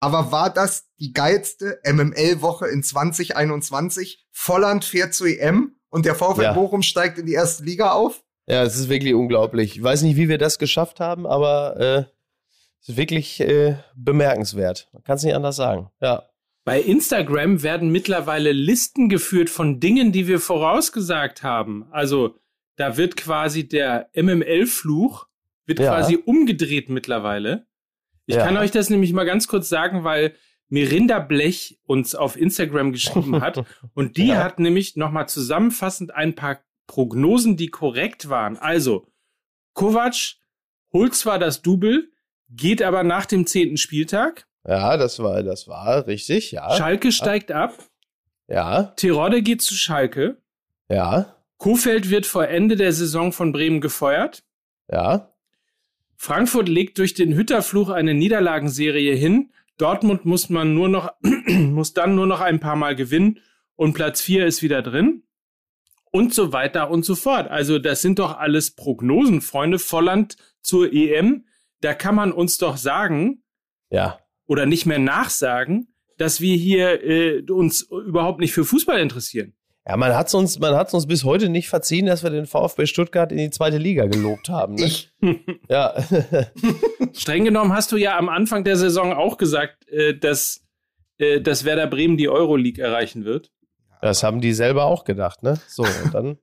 Aber war das die geilste MML-Woche in 2021? Volland fährt zur EM und der VfL ja. Bochum steigt in die erste Liga auf? Ja, es ist wirklich unglaublich. Ich weiß nicht, wie wir das geschafft haben, aber äh, es ist wirklich äh, bemerkenswert. Man kann es nicht anders sagen. Ja. Bei Instagram werden mittlerweile Listen geführt von Dingen, die wir vorausgesagt haben. Also da wird quasi der MML-Fluch wird ja. quasi umgedreht mittlerweile. Ich ja. kann euch das nämlich mal ganz kurz sagen, weil Mirinda Blech uns auf Instagram geschrieben hat und die ja. hat nämlich nochmal zusammenfassend ein paar Prognosen, die korrekt waren. Also, Kovac holt zwar das Double, geht aber nach dem zehnten Spieltag. Ja, das war, das war richtig, ja. Schalke steigt ab. Ja. Terodde geht zu Schalke. Ja. Kofeld wird vor Ende der Saison von Bremen gefeuert. Ja. Frankfurt legt durch den Hütterfluch eine Niederlagenserie hin. Dortmund muss man nur noch, muss dann nur noch ein paar Mal gewinnen und Platz vier ist wieder drin. Und so weiter und so fort. Also, das sind doch alles Prognosen, Freunde. Volland zur EM. Da kann man uns doch sagen. Ja. Oder nicht mehr nachsagen, dass wir hier äh, uns überhaupt nicht für Fußball interessieren. Ja, man hat uns, man hat's uns bis heute nicht verziehen, dass wir den VfB Stuttgart in die zweite Liga gelobt haben. Ne? Ich. Ja. Streng genommen hast du ja am Anfang der Saison auch gesagt, äh, dass, äh, dass Werder Bremen die Euroleague erreichen wird. Das haben die selber auch gedacht, ne? So, und dann.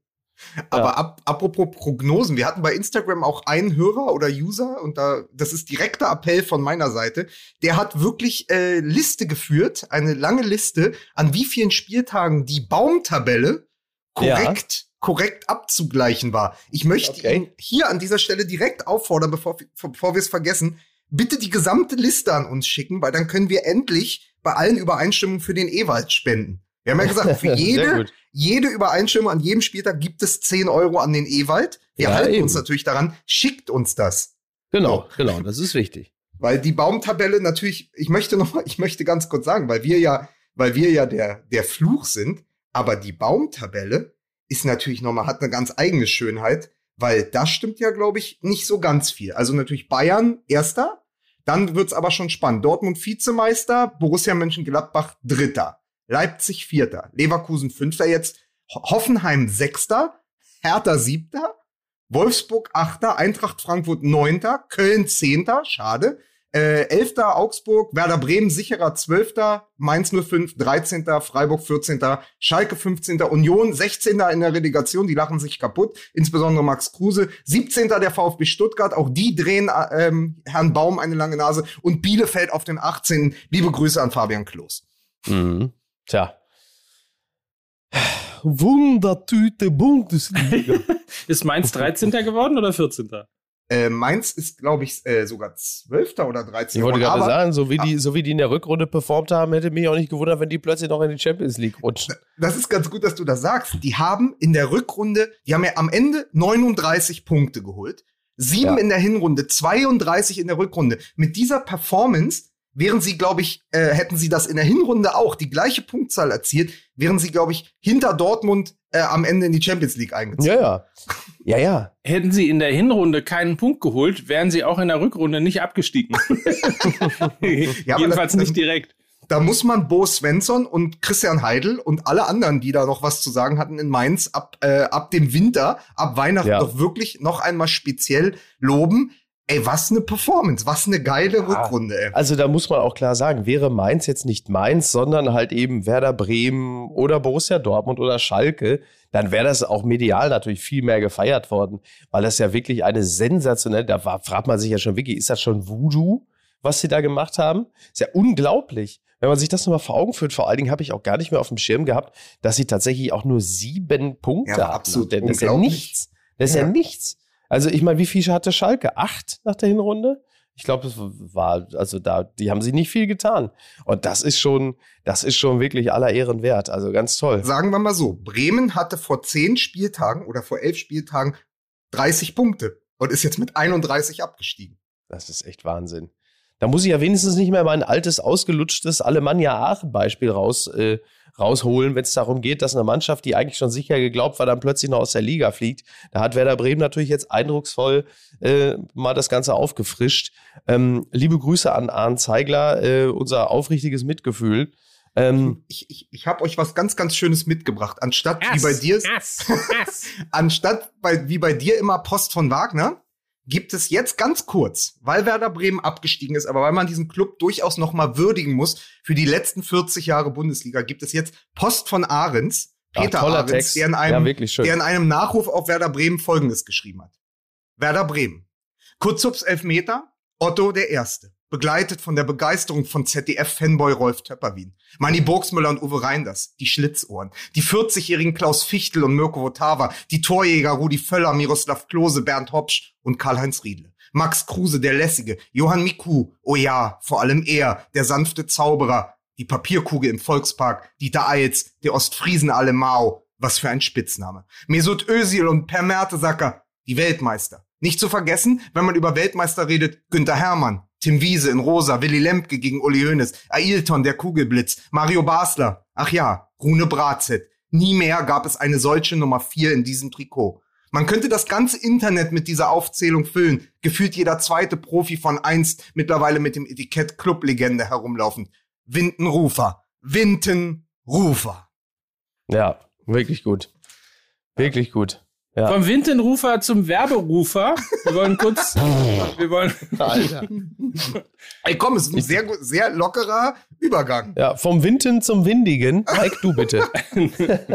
Aber ja. ab, apropos Prognosen, wir hatten bei Instagram auch einen Hörer oder User und da, das ist direkter Appell von meiner Seite. Der hat wirklich äh, Liste geführt, eine lange Liste, an wie vielen Spieltagen die Baumtabelle korrekt, ja. korrekt abzugleichen war. Ich möchte okay. ihn hier an dieser Stelle direkt auffordern, bevor, bevor wir es vergessen, bitte die gesamte Liste an uns schicken, weil dann können wir endlich bei allen Übereinstimmungen für den Ewald spenden. Wir haben ja gesagt, für jede, jede Übereinstimmung an jedem Spieltag gibt es 10 Euro an den Ewald. Wir ja, halten eben. uns natürlich daran, schickt uns das. Genau, so. genau, das ist wichtig. Weil die Baumtabelle natürlich, ich möchte noch mal, ich möchte ganz kurz sagen, weil wir ja, weil wir ja der, der Fluch sind, aber die Baumtabelle ist natürlich noch mal, hat eine ganz eigene Schönheit, weil das stimmt ja, glaube ich, nicht so ganz viel. Also natürlich Bayern Erster, dann wird's aber schon spannend. Dortmund Vizemeister, Borussia Mönchengladbach Dritter. Leipzig Vierter, Leverkusen Fünfter jetzt, Hoffenheim Sechster, Hertha Siebter, Wolfsburg Achter, Eintracht Frankfurt Neunter, Köln Zehnter, schade, äh, Elfter Augsburg, Werder Bremen sicherer Zwölfter, Mainz 05 13. Freiburg 14. Schalke 15. Union 16. in der Relegation, die lachen sich kaputt, insbesondere Max Kruse, 17. der VfB Stuttgart, auch die drehen äh, ähm, Herrn Baum eine lange Nase und Bielefeld auf den 18. Liebe Grüße an Fabian Klos. Mhm. Tja. Wundertüte Bundesliga. ist Mainz 13. geworden oder 14.? Äh, Mainz ist, glaube ich, äh, sogar 12. oder 13. Ich wollte gerade sagen, so wie, die, so wie die in der Rückrunde performt haben, hätte mich auch nicht gewundert, wenn die plötzlich noch in die Champions League rutschen. Das ist ganz gut, dass du das sagst. Die haben in der Rückrunde, die haben ja am Ende 39 Punkte geholt. Sieben ja. in der Hinrunde, 32 in der Rückrunde. Mit dieser Performance wären sie, glaube ich, äh, hätten sie das in der Hinrunde auch die gleiche Punktzahl erzielt, wären sie, glaube ich, hinter Dortmund äh, am Ende in die Champions League eingezogen. Ja, ja. Ja, ja. Hätten sie in der Hinrunde keinen Punkt geholt, wären sie auch in der Rückrunde nicht abgestiegen. ja, Jedenfalls das, nicht direkt. Da muss man Bo Svensson und Christian Heidel und alle anderen, die da noch was zu sagen hatten in Mainz, ab, äh, ab dem Winter, ab Weihnachten ja. doch wirklich noch einmal speziell loben Ey, was eine Performance, was eine geile ja, Rückrunde, ey. Also da muss man auch klar sagen, wäre Mainz jetzt nicht Mainz, sondern halt eben Werder Bremen oder Borussia Dortmund oder Schalke, dann wäre das auch medial natürlich viel mehr gefeiert worden, weil das ja wirklich eine sensationelle, da war, fragt man sich ja schon wirklich, ist das schon Voodoo, was sie da gemacht haben? Ist ja unglaublich. Wenn man sich das nochmal vor Augen führt, vor allen Dingen habe ich auch gar nicht mehr auf dem Schirm gehabt, dass sie tatsächlich auch nur sieben Punkte ja, hatten. Absolut das ist ja nichts. Das ist ja, ja nichts. Also ich meine, wie viel hatte Schalke? Acht nach der Hinrunde? Ich glaube, das war, also da, die haben sich nicht viel getan. Und das ist schon, das ist schon wirklich aller Ehren wert. Also ganz toll. Sagen wir mal so, Bremen hatte vor zehn Spieltagen oder vor elf Spieltagen 30 Punkte und ist jetzt mit 31 abgestiegen. Das ist echt Wahnsinn. Da muss ich ja wenigstens nicht mehr mein altes, ausgelutschtes Alemannia Aachen-Beispiel raus, äh, rausholen, wenn es darum geht, dass eine Mannschaft, die eigentlich schon sicher geglaubt war, dann plötzlich noch aus der Liga fliegt. Da hat Werder Bremen natürlich jetzt eindrucksvoll äh, mal das Ganze aufgefrischt. Ähm, liebe Grüße an Arne Zeigler, äh, unser aufrichtiges Mitgefühl. Ähm, ich ich, ich habe euch was ganz, ganz Schönes mitgebracht. Anstatt ass, wie bei dir, ass, ass. anstatt bei, wie bei dir immer Post von Wagner, gibt es jetzt ganz kurz, weil Werder Bremen abgestiegen ist, aber weil man diesen Club durchaus noch mal würdigen muss für die letzten 40 Jahre Bundesliga, gibt es jetzt Post von Ahrens, Peter Ach, Ahrens, der in, einem, ja, der in einem Nachruf auf Werder Bremen Folgendes geschrieben hat. Werder Bremen. Kurzubs Elfmeter, Otto der Erste begleitet von der Begeisterung von ZDF-Fanboy Rolf Töpperwien. Manni Burgsmüller und Uwe Reinders, die Schlitzohren, die 40-jährigen Klaus Fichtel und Mirko Votava, die Torjäger Rudi Völler, Miroslav Klose, Bernd Hopsch und Karl-Heinz Riedle. Max Kruse, der Lässige, Johann Miku, oh ja, vor allem er, der sanfte Zauberer, die Papierkugel im Volkspark, Dieter Eils, der Ostfriesen Alemao, was für ein Spitzname. Mesut Özil und Per Mertesacker, die Weltmeister. Nicht zu vergessen, wenn man über Weltmeister redet, Günther Hermann, Tim Wiese in Rosa, Willy Lemke gegen Uli Hoeneß, Ailton, der Kugelblitz, Mario Basler. Ach ja, Rune Bratzett. Nie mehr gab es eine solche Nummer vier in diesem Trikot. Man könnte das ganze Internet mit dieser Aufzählung füllen. Gefühlt jeder zweite Profi von einst mittlerweile mit dem Etikett Clublegende herumlaufen. Wintenrufer. Wintenrufer. Ja, wirklich gut. Wirklich gut. Ja. Vom Windenrufer zum Werberufer. Wir wollen kurz. wir wollen. Alter. Ey, komm, es ist ein sehr, sehr lockerer Übergang. Ja, vom Winden zum Windigen. Mike, du bitte.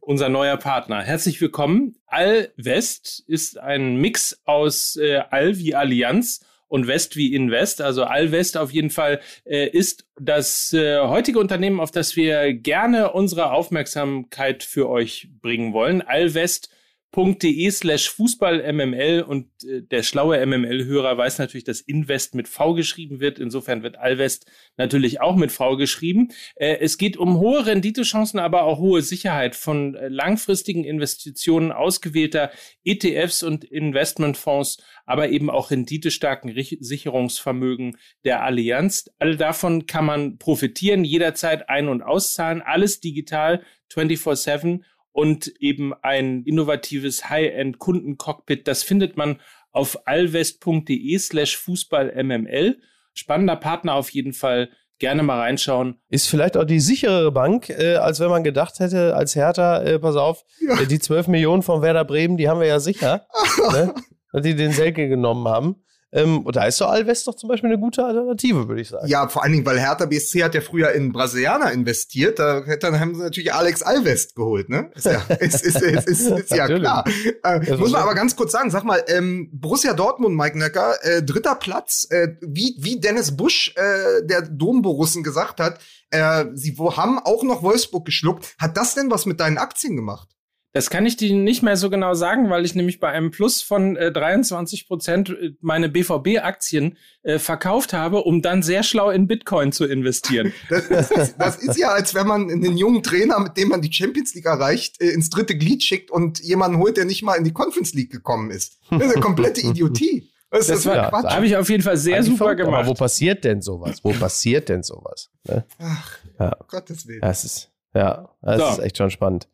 Unser neuer Partner. Herzlich willkommen. Allwest ist ein Mix aus äh, All wie Allianz und West wie Invest. Also Allwest auf jeden Fall äh, ist das äh, heutige Unternehmen, auf das wir gerne unsere Aufmerksamkeit für euch bringen wollen. Allwest de slash Fußball-MML und äh, der schlaue MML-Hörer weiß natürlich, dass Invest mit V geschrieben wird. Insofern wird Alvest natürlich auch mit V geschrieben. Äh, es geht um hohe Renditechancen, aber auch hohe Sicherheit von äh, langfristigen Investitionen ausgewählter ETFs und Investmentfonds, aber eben auch renditestarken Sicherungsvermögen der Allianz. All davon kann man profitieren, jederzeit ein- und auszahlen, alles digital 24-7 und eben ein innovatives High-End-Kundencockpit. Das findet man auf alvest.de slash fußballmml. Spannender Partner auf jeden Fall. Gerne mal reinschauen. Ist vielleicht auch die sicherere Bank, äh, als wenn man gedacht hätte, als Hertha, äh, pass auf, ja. äh, die 12 Millionen von Werder Bremen, die haben wir ja sicher, ne? dass die den Selke genommen haben. Ähm, und da ist so Alves doch zum Beispiel eine gute Alternative, würde ich sagen. Ja, vor allen Dingen, weil Hertha BSC hat ja früher in Brasilianer investiert. Da dann haben sie natürlich Alex Alves geholt, ne? Ist ja, ist, ist, ist, ist, ist ja klar. Äh, muss man aber ganz kurz sagen, sag mal, ähm, Borussia Dortmund, Mike Necker, äh, dritter Platz, äh, wie, wie Dennis Busch, äh, der Domborussen gesagt hat, äh, sie wo haben auch noch Wolfsburg geschluckt. Hat das denn was mit deinen Aktien gemacht? Das kann ich dir nicht mehr so genau sagen, weil ich nämlich bei einem Plus von äh, 23 Prozent äh, meine BVB-Aktien äh, verkauft habe, um dann sehr schlau in Bitcoin zu investieren. Das, das, ist, das, ist, ja, als wenn man einen jungen Trainer, mit dem man die Champions League erreicht, äh, ins dritte Glied schickt und jemanden holt, der nicht mal in die Conference League gekomm ist. Das ist eine komplette Idiotie. Das, das war ja, Quatsch. Habe ich auf jeden Fall sehr super gemacht. Aber wo passiert denn sowas? Wo passiert denn sowas? Ne? Ach, ja. Gottes Willen. Das ist, ja, das so. ist echt schon spannend.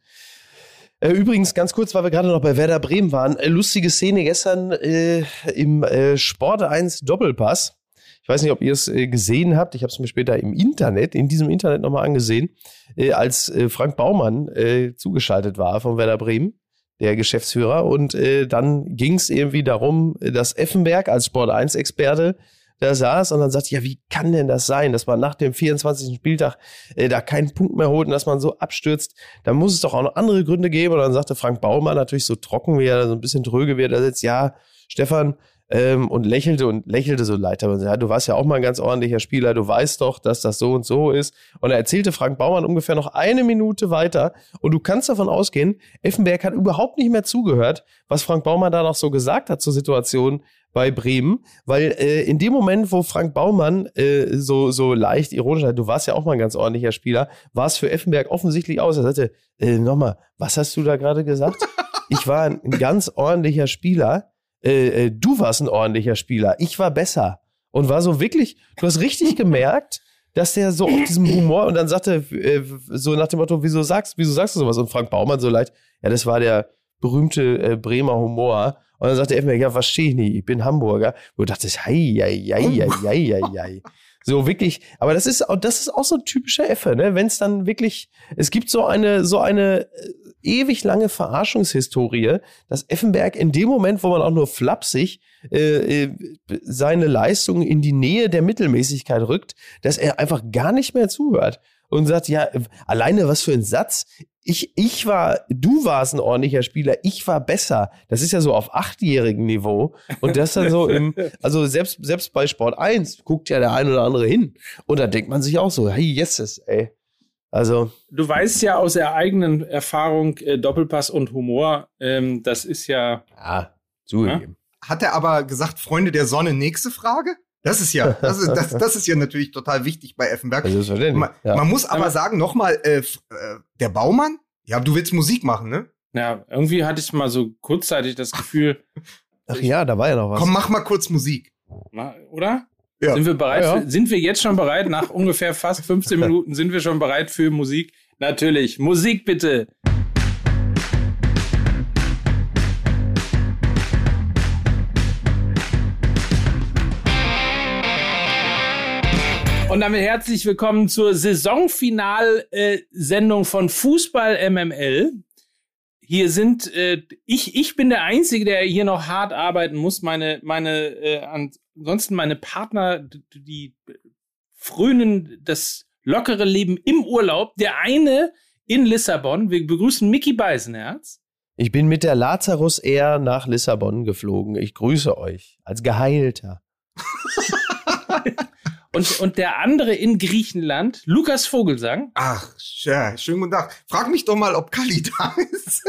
Äh, übrigens, ganz kurz, weil wir gerade noch bei Werder Bremen waren, äh, lustige Szene gestern äh, im äh, Sport 1 Doppelpass. Ich weiß nicht, ob ihr es äh, gesehen habt. Ich habe es mir später im Internet, in diesem Internet nochmal angesehen, äh, als Frank Baumann zugeschaltet war von Werder Bremen, der Geschäftsführer. Und dann ging es irgendwie darum, dass Effenberg als Sport 1-Experte da saß und dann sagte, ja, wie kann denn das sein, dass man nach dem 24. Spieltag äh, da keinen Punkt mehr holt und dass man so abstürzt? Da muss es doch auch noch andere Gründe geben. Und dann sagte Frank Baumann natürlich so trocken, wie er so ein bisschen tröge wie er sitzt, ja, Stefan, ähm, und lächelte und lächelte so leid. Aber ja, du warst ja auch mal ein ganz ordentlicher Spieler, du weißt doch, dass das so und so ist. Und er erzählte Frank Baumann ungefähr noch eine Minute weiter und du kannst davon ausgehen, Effenberg hat überhaupt nicht mehr zugehört, was Frank Baumann da noch so gesagt hat zur Situation bei Bremen, weil äh, in dem Moment, wo Frank Baumann äh, so, so leicht ironisch hat, du warst ja auch mal ein ganz ordentlicher Spieler, war es für Effenberg offensichtlich aus. Er sagte, äh, nochmal, was hast du da gerade gesagt? Ich war ein ganz ordentlicher Spieler. Äh, äh, du warst ein ordentlicher Spieler. Ich war besser. Und war so wirklich, du hast richtig gemerkt, dass der so auf diesem Humor und dann sagte äh, so nach dem Motto, wieso sagst, wieso sagst du sowas? Und Frank Baumann so leicht, ja, das war der berühmte Bremer Humor. Und dann sagte er mir, ja, verstehe ich nicht, ich bin Hamburger. Wo du dachtest, hei, hei, hei, hei, hei, hei. So wirklich, aber das ist auch, das ist auch so ein typischer Effe, ne? Wenn es dann wirklich, es gibt so eine, so eine äh, ewig lange Verarschungshistorie, dass Effenberg in dem Moment, wo man auch nur flapsig äh, äh, seine Leistungen in die Nähe der Mittelmäßigkeit rückt, dass er einfach gar nicht mehr zuhört und sagt, ja, alleine was für ein Satz. Ich, ich war, du warst ein ordentlicher Spieler, ich war besser. Das ist ja so auf achtjährigem Niveau. Und das dann so im, also selbst, selbst bei Sport 1 guckt ja der ein oder andere hin. Und da denkt man sich auch so, hey, yes, ey. Also. Du weißt ja aus der eigenen Erfahrung, äh, Doppelpass und Humor, ähm, das ist ja. Ja, zugegeben. Hat er aber gesagt, Freunde der Sonne, nächste Frage? Das ist ja, das ist, das, das ist ja natürlich total wichtig bei Effenberg. Man, ja. man muss aber sagen, nochmal, äh, äh, der Baumann, ja, du willst Musik machen, ne? Ja, irgendwie hatte ich mal so kurzzeitig das Gefühl. Ach ja, da war ja noch was. Komm, mach mal kurz Musik. Oder? Ja. Sind wir bereit? Ja, ja. Für, sind wir jetzt schon bereit? Nach ungefähr fast 15 Minuten sind wir schon bereit für Musik? Natürlich. Musik bitte. Und damit herzlich willkommen zur Saisonfinal-Sendung von Fußball MML. Hier sind äh, ich ich bin der einzige, der hier noch hart arbeiten muss. Meine meine äh, ansonsten meine Partner die frönen das lockere Leben im Urlaub. Der eine in Lissabon. Wir begrüßen Mickey Beisenherz. Ich bin mit der Lazarus Air nach Lissabon geflogen. Ich grüße euch als Geheilter. Und, und der andere in Griechenland, Lukas Vogelsang. Ach, ja, schönen guten Tag. Frag mich doch mal, ob Kali da ist.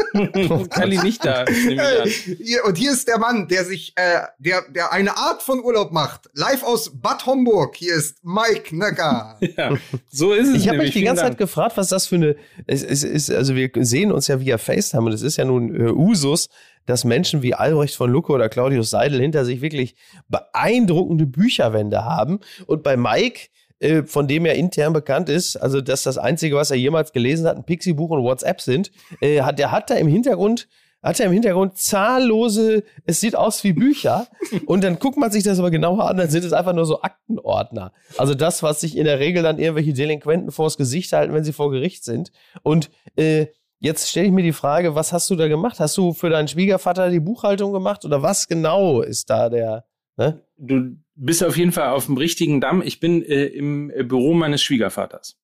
Kali nicht da. Hier, und hier ist der Mann, der sich, äh, der, der eine Art von Urlaub macht. Live aus Bad Homburg. Hier ist Mike Nagar. ja, so ist es. Ich habe mich die ganze Dank. Zeit gefragt, was das für eine. Es, es ist, also wir sehen uns ja via FaceTime und es ist ja nun äh, Usus, dass Menschen wie Albrecht von Lucke oder Claudius Seidel hinter sich wirklich beeindruckende Bücherwände haben. Und bei Mike, äh, von dem er intern bekannt ist, also dass das Einzige, was er jemals gelesen hat, ein Pixie-Buch und WhatsApp sind, äh, hat, der hat da im Hintergrund hat er im Hintergrund zahllose, es sieht aus wie Bücher. Und dann guckt man sich das aber genauer an, dann sind es einfach nur so Aktenordner. Also das, was sich in der Regel dann irgendwelche Delinquenten vors Gesicht halten, wenn sie vor Gericht sind. Und äh, Jetzt stelle ich mir die Frage, was hast du da gemacht? Hast du für deinen Schwiegervater die Buchhaltung gemacht oder was genau ist da der? Ne? Du bist auf jeden Fall auf dem richtigen Damm. Ich bin äh, im Büro meines Schwiegervaters.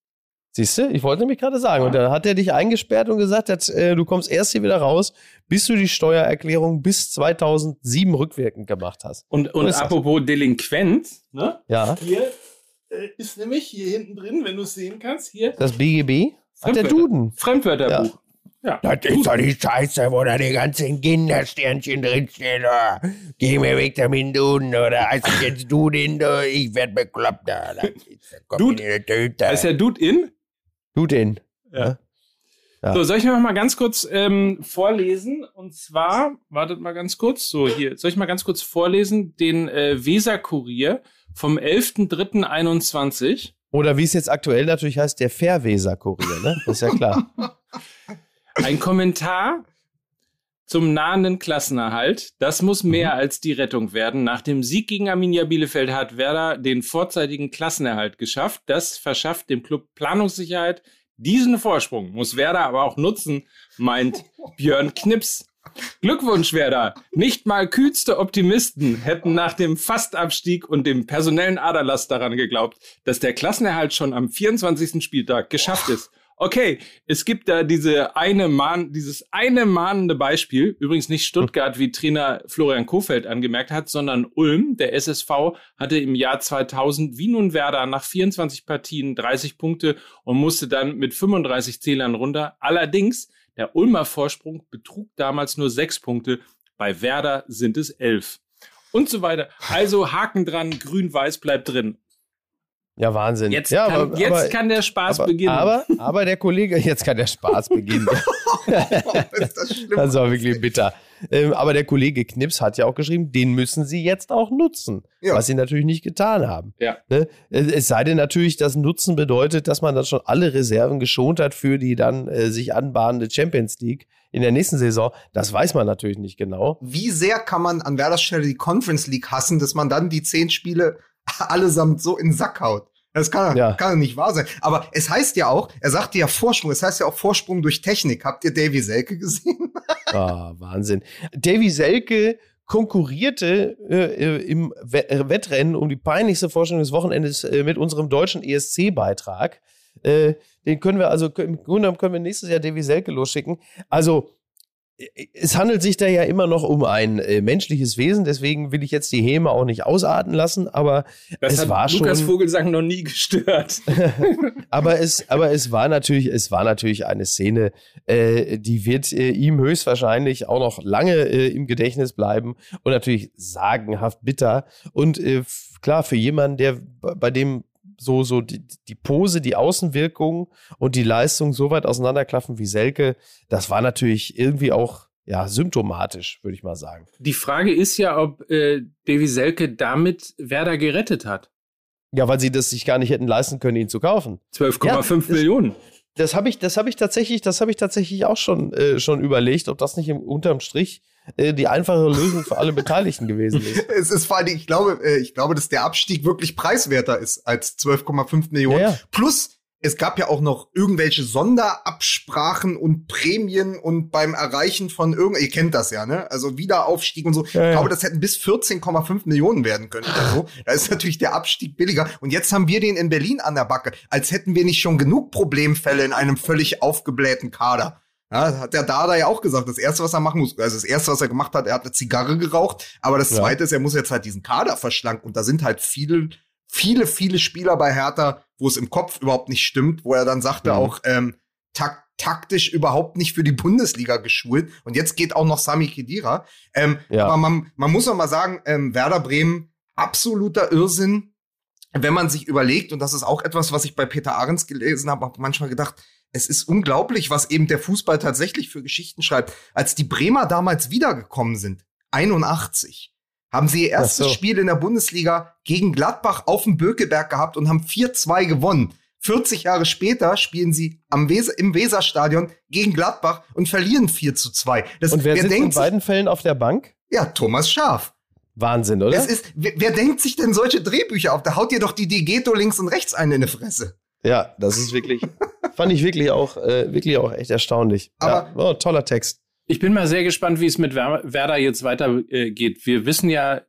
Siehst du, ich wollte nämlich gerade sagen. Und dann hat er dich eingesperrt und gesagt, dass, äh, du kommst erst hier wieder raus, bis du die Steuererklärung bis 2007 rückwirkend gemacht hast. Und, und apropos das? Delinquent, ne? Ja. Hier äh, ist nämlich hier hinten drin, wenn du es sehen kannst, hier. Das BGB? Hat der Duden. Fremdwörterbuch. Ja. Ja. Das ist doch die Scheiße, wo da die ganzen Kindersternchen drinstehen. Oder? Geh mir weg damit, Duden. Oder heißt es jetzt Duden? Ich werd bekloppt. Da. Dude, ist der Dude in? Dude in. Ja. ja. So, soll ich noch mal ganz kurz ähm, vorlesen? Und zwar, wartet mal ganz kurz, so hier, soll ich mal ganz kurz vorlesen, den äh, Weser-Kurier vom 11.03.21. Oder wie es jetzt aktuell natürlich heißt, der Fairweser-Kurier, ne? Das ist ja klar. Ein Kommentar zum nahenden Klassenerhalt. Das muss mehr mhm. als die Rettung werden. Nach dem Sieg gegen Arminia Bielefeld hat Werder den vorzeitigen Klassenerhalt geschafft. Das verschafft dem Club Planungssicherheit. Diesen Vorsprung muss Werder aber auch nutzen, meint Björn Knips. Glückwunsch, Werder! Nicht mal kühlste Optimisten hätten nach dem Fastabstieg und dem personellen Aderlass daran geglaubt, dass der Klassenerhalt schon am 24. Spieltag geschafft ist okay, es gibt da diese eine Mahn, dieses eine mahnende Beispiel, übrigens nicht Stuttgart, wie Trainer Florian Kofeld angemerkt hat, sondern Ulm, der SSV, hatte im Jahr 2000 wie nun Werder nach 24 Partien 30 Punkte und musste dann mit 35 Zählern runter. Allerdings, der Ulmer Vorsprung betrug damals nur sechs Punkte, bei Werder sind es elf. Und so weiter. Also Haken dran, grün-weiß bleibt drin. Ja, Wahnsinn. Jetzt, ja, kann, aber, jetzt aber, kann der Spaß aber, beginnen. Aber, aber der Kollege, jetzt kann der Spaß beginnen. das, das war wirklich bitter. Ähm, aber der Kollege Knips hat ja auch geschrieben, den müssen sie jetzt auch nutzen. Ja. Was sie natürlich nicht getan haben. Ja. Ne? Es sei denn natürlich, dass Nutzen bedeutet, dass man dann schon alle Reserven geschont hat für die dann äh, sich anbahnende Champions League in der nächsten Saison. Das weiß man natürlich nicht genau. Wie sehr kann man an Werders Stelle die Conference League hassen, dass man dann die zehn Spiele allesamt so in den Sack haut? Das kann, ja. kann nicht wahr sein. Aber es heißt ja auch, er sagte ja Vorsprung, es heißt ja auch Vorsprung durch Technik. Habt ihr Davy Selke gesehen? Ah, oh, Wahnsinn. Davy Selke konkurrierte äh, im Wettrennen um die peinlichste Vorstellung des Wochenendes äh, mit unserem deutschen ESC-Beitrag. Äh, den können wir also, im Grunde können wir nächstes Jahr Davy Selke losschicken. Also, es handelt sich da ja immer noch um ein äh, menschliches Wesen, deswegen will ich jetzt die Häme auch nicht ausarten lassen, aber das es hat war schon. Lukas Vogelsang noch nie gestört. aber es, aber es war natürlich, es war natürlich eine Szene, äh, die wird äh, ihm höchstwahrscheinlich auch noch lange äh, im Gedächtnis bleiben und natürlich sagenhaft bitter. Und äh, klar, für jemanden, der bei dem so, so die, die Pose, die Außenwirkung und die Leistung so weit auseinanderklaffen wie Selke, das war natürlich irgendwie auch ja, symptomatisch, würde ich mal sagen. Die Frage ist ja, ob äh, Davy Selke damit Werder gerettet hat. Ja, weil sie das sich gar nicht hätten leisten können, ihn zu kaufen. 12,5 ja, Millionen. Das habe ich, das habe ich tatsächlich, das habe ich tatsächlich auch schon, äh, schon überlegt, ob das nicht im, unterm Strich äh, die einfache Lösung für alle Beteiligten gewesen ist. es ist vor allem, ich glaube, äh, ich glaube, dass der Abstieg wirklich preiswerter ist als 12,5 Millionen. Ja, ja. Plus, es gab ja auch noch irgendwelche Sonderabsprachen und Prämien und beim Erreichen von irgend, ihr kennt das ja, ne? Also Wiederaufstieg und so. Ja, ich glaube, das hätten bis 14,5 Millionen werden können oder so. Da ist natürlich der Abstieg billiger. Und jetzt haben wir den in Berlin an der Backe, als hätten wir nicht schon genug Problemfälle in einem völlig aufgeblähten Kader. Ja, hat der Dada ja auch gesagt. Das erste, was er machen muss, also das erste, was er gemacht hat, er hat eine Zigarre geraucht. Aber das zweite ja. ist, er muss jetzt halt diesen Kader verschlanken. Und da sind halt viele, viele, viele Spieler bei Hertha, wo es im Kopf überhaupt nicht stimmt, wo er dann sagte mhm. auch, ähm, tak taktisch überhaupt nicht für die Bundesliga geschult. Und jetzt geht auch noch Sami Kedira. Ähm, ja. Aber man, man muss auch mal sagen, ähm, Werder Bremen, absoluter Irrsinn, wenn man sich überlegt, und das ist auch etwas, was ich bei Peter Ahrens gelesen habe, habe manchmal gedacht, es ist unglaublich, was eben der Fußball tatsächlich für Geschichten schreibt. Als die Bremer damals wiedergekommen sind, 81, haben sie ihr erstes so. Spiel in der Bundesliga gegen Gladbach auf dem Bökeberg gehabt und haben 4-2 gewonnen. 40 Jahre später spielen sie am Weser, im Weserstadion gegen Gladbach und verlieren 4 zu 2. Das, und wer, wer sitzt in beiden Fällen auf der Bank? Ja, Thomas Schaf. Wahnsinn, oder? Es ist, wer, wer denkt sich denn solche Drehbücher auf? Da haut ihr doch die Digeto links und rechts einen in die Fresse. Ja, das ist wirklich, fand ich wirklich auch, äh, wirklich auch echt erstaunlich. Aber ja, oh, toller Text. Ich bin mal sehr gespannt, wie es mit Werder jetzt weitergeht. Äh, Wir wissen ja,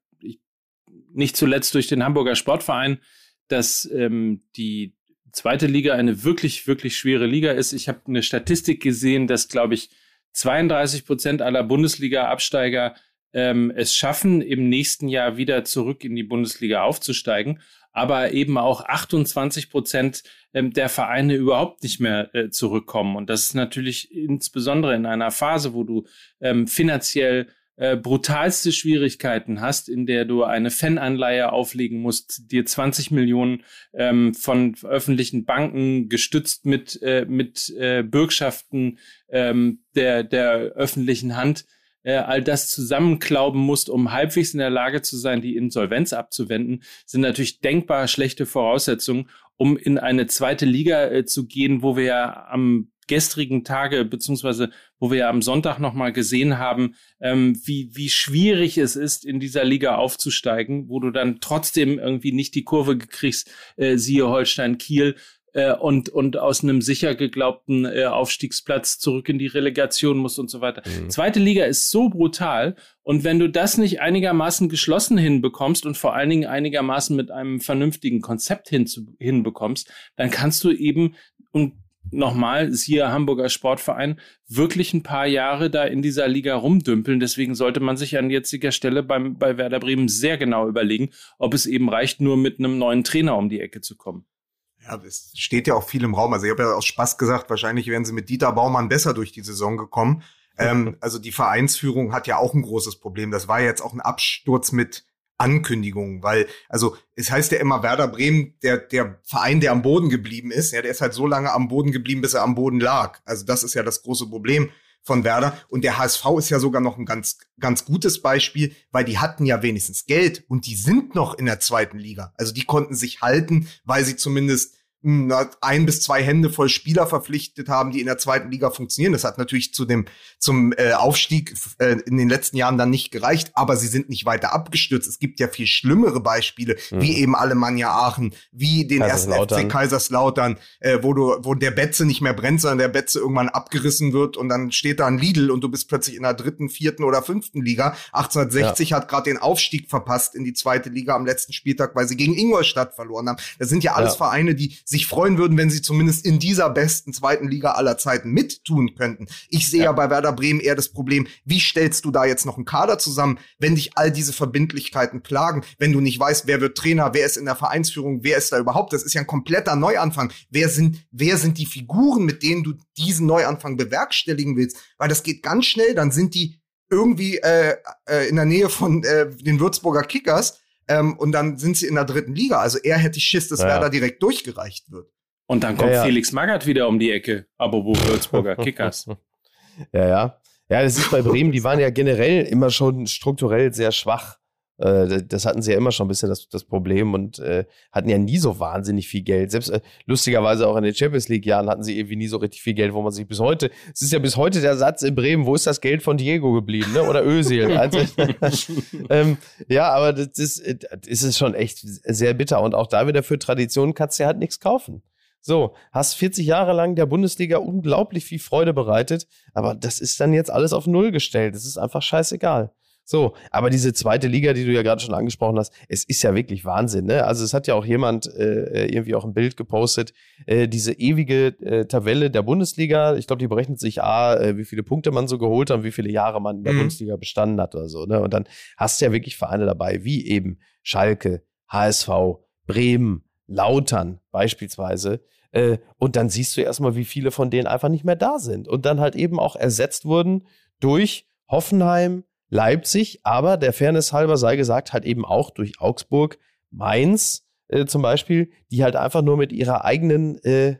nicht zuletzt durch den Hamburger Sportverein, dass ähm, die zweite Liga eine wirklich, wirklich schwere Liga ist. Ich habe eine Statistik gesehen, dass, glaube ich, 32 Prozent aller Bundesliga-Absteiger ähm, es schaffen, im nächsten Jahr wieder zurück in die Bundesliga aufzusteigen aber eben auch 28 Prozent ähm, der Vereine überhaupt nicht mehr äh, zurückkommen. Und das ist natürlich insbesondere in einer Phase, wo du ähm, finanziell äh, brutalste Schwierigkeiten hast, in der du eine Fananleihe auflegen musst, dir 20 Millionen ähm, von öffentlichen Banken gestützt mit, äh, mit äh, Bürgschaften ähm, der, der öffentlichen Hand all das zusammenklauben musst, um halbwegs in der Lage zu sein, die Insolvenz abzuwenden, sind natürlich denkbar schlechte Voraussetzungen, um in eine zweite Liga äh, zu gehen, wo wir ja am gestrigen Tage, beziehungsweise wo wir ja am Sonntag nochmal gesehen haben, ähm, wie, wie schwierig es ist, in dieser Liga aufzusteigen, wo du dann trotzdem irgendwie nicht die Kurve gekriegst, äh, siehe Holstein Kiel, äh, und, und aus einem sicher geglaubten äh, Aufstiegsplatz zurück in die Relegation muss und so weiter. Mhm. Zweite Liga ist so brutal und wenn du das nicht einigermaßen geschlossen hinbekommst und vor allen Dingen einigermaßen mit einem vernünftigen Konzept hin hinbekommst, dann kannst du eben und nochmal, siehe Hamburger Sportverein, wirklich ein paar Jahre da in dieser Liga rumdümpeln. Deswegen sollte man sich an jetziger Stelle beim, bei Werder Bremen sehr genau überlegen, ob es eben reicht, nur mit einem neuen Trainer um die Ecke zu kommen. Ja, es steht ja auch viel im Raum. Also ich habe ja aus Spaß gesagt, wahrscheinlich wären sie mit Dieter Baumann besser durch die Saison gekommen. Ähm, also die Vereinsführung hat ja auch ein großes Problem. Das war jetzt auch ein Absturz mit Ankündigungen, weil, also es heißt ja immer Werder Bremen, der, der Verein, der am Boden geblieben ist, ja, der ist halt so lange am Boden geblieben, bis er am Boden lag. Also das ist ja das große Problem von Werder. Und der HSV ist ja sogar noch ein ganz, ganz gutes Beispiel, weil die hatten ja wenigstens Geld und die sind noch in der zweiten Liga. Also die konnten sich halten, weil sie zumindest ein bis zwei Hände voll Spieler verpflichtet haben, die in der zweiten Liga funktionieren. Das hat natürlich zu dem zum äh, Aufstieg äh, in den letzten Jahren dann nicht gereicht, aber sie sind nicht weiter abgestürzt. Es gibt ja viel schlimmere Beispiele, mhm. wie eben Alemannia Aachen, wie den ersten FC Kaiserslautern, äh, wo du wo der Betze nicht mehr brennt, sondern der Betze irgendwann abgerissen wird und dann steht da ein Lidl und du bist plötzlich in der dritten, vierten oder fünften Liga. 1860 ja. hat gerade den Aufstieg verpasst in die zweite Liga am letzten Spieltag, weil sie gegen Ingolstadt verloren haben. Das sind ja alles ja. Vereine, die sich freuen würden, wenn sie zumindest in dieser besten zweiten Liga aller Zeiten mittun könnten. Ich sehe ja. ja bei Werder Bremen eher das Problem, wie stellst du da jetzt noch einen Kader zusammen, wenn dich all diese Verbindlichkeiten plagen, wenn du nicht weißt, wer wird Trainer, wer ist in der Vereinsführung, wer ist da überhaupt, das ist ja ein kompletter Neuanfang. Wer sind, wer sind die Figuren, mit denen du diesen Neuanfang bewerkstelligen willst? Weil das geht ganz schnell, dann sind die irgendwie äh, äh, in der Nähe von äh, den Würzburger Kickers ähm, und dann sind sie in der dritten Liga. Also er hätte Schiss, dass ja. Werder direkt durchgereicht wird. Und dann kommt ja, ja. Felix Magath wieder um die Ecke, aber wo Würzburger Kickers. ja, ja. Ja, das ist bei Bremen, die waren ja generell immer schon strukturell sehr schwach. Äh, das hatten sie ja immer schon ein bisschen das, das Problem und äh, hatten ja nie so wahnsinnig viel Geld. Selbst äh, lustigerweise auch in den Champions League-Jahren hatten sie irgendwie nie so richtig viel Geld, wo man sich bis heute, es ist ja bis heute der Satz in Bremen, wo ist das Geld von Diego geblieben, ne? Oder Özil. also, ähm, ja, aber das ist, das ist schon echt sehr bitter und auch da wieder für Tradition kannst du ja halt nichts kaufen. So, hast 40 Jahre lang der Bundesliga unglaublich viel Freude bereitet, aber das ist dann jetzt alles auf Null gestellt. Das ist einfach scheißegal. So, aber diese zweite Liga, die du ja gerade schon angesprochen hast, es ist ja wirklich Wahnsinn. Ne? Also es hat ja auch jemand äh, irgendwie auch ein Bild gepostet, äh, diese ewige äh, Tabelle der Bundesliga. Ich glaube, die berechnet sich a, äh, wie viele Punkte man so geholt hat und wie viele Jahre man in der mhm. Bundesliga bestanden hat oder so. Ne? Und dann hast du ja wirklich Vereine dabei, wie eben Schalke, HSV, Bremen, Lautern beispielsweise. Äh, und dann siehst du erstmal, wie viele von denen einfach nicht mehr da sind und dann halt eben auch ersetzt wurden durch Hoffenheim, Leipzig, aber der Fairness halber sei gesagt, halt eben auch durch Augsburg, Mainz äh, zum Beispiel, die halt einfach nur mit ihrer eigenen, äh,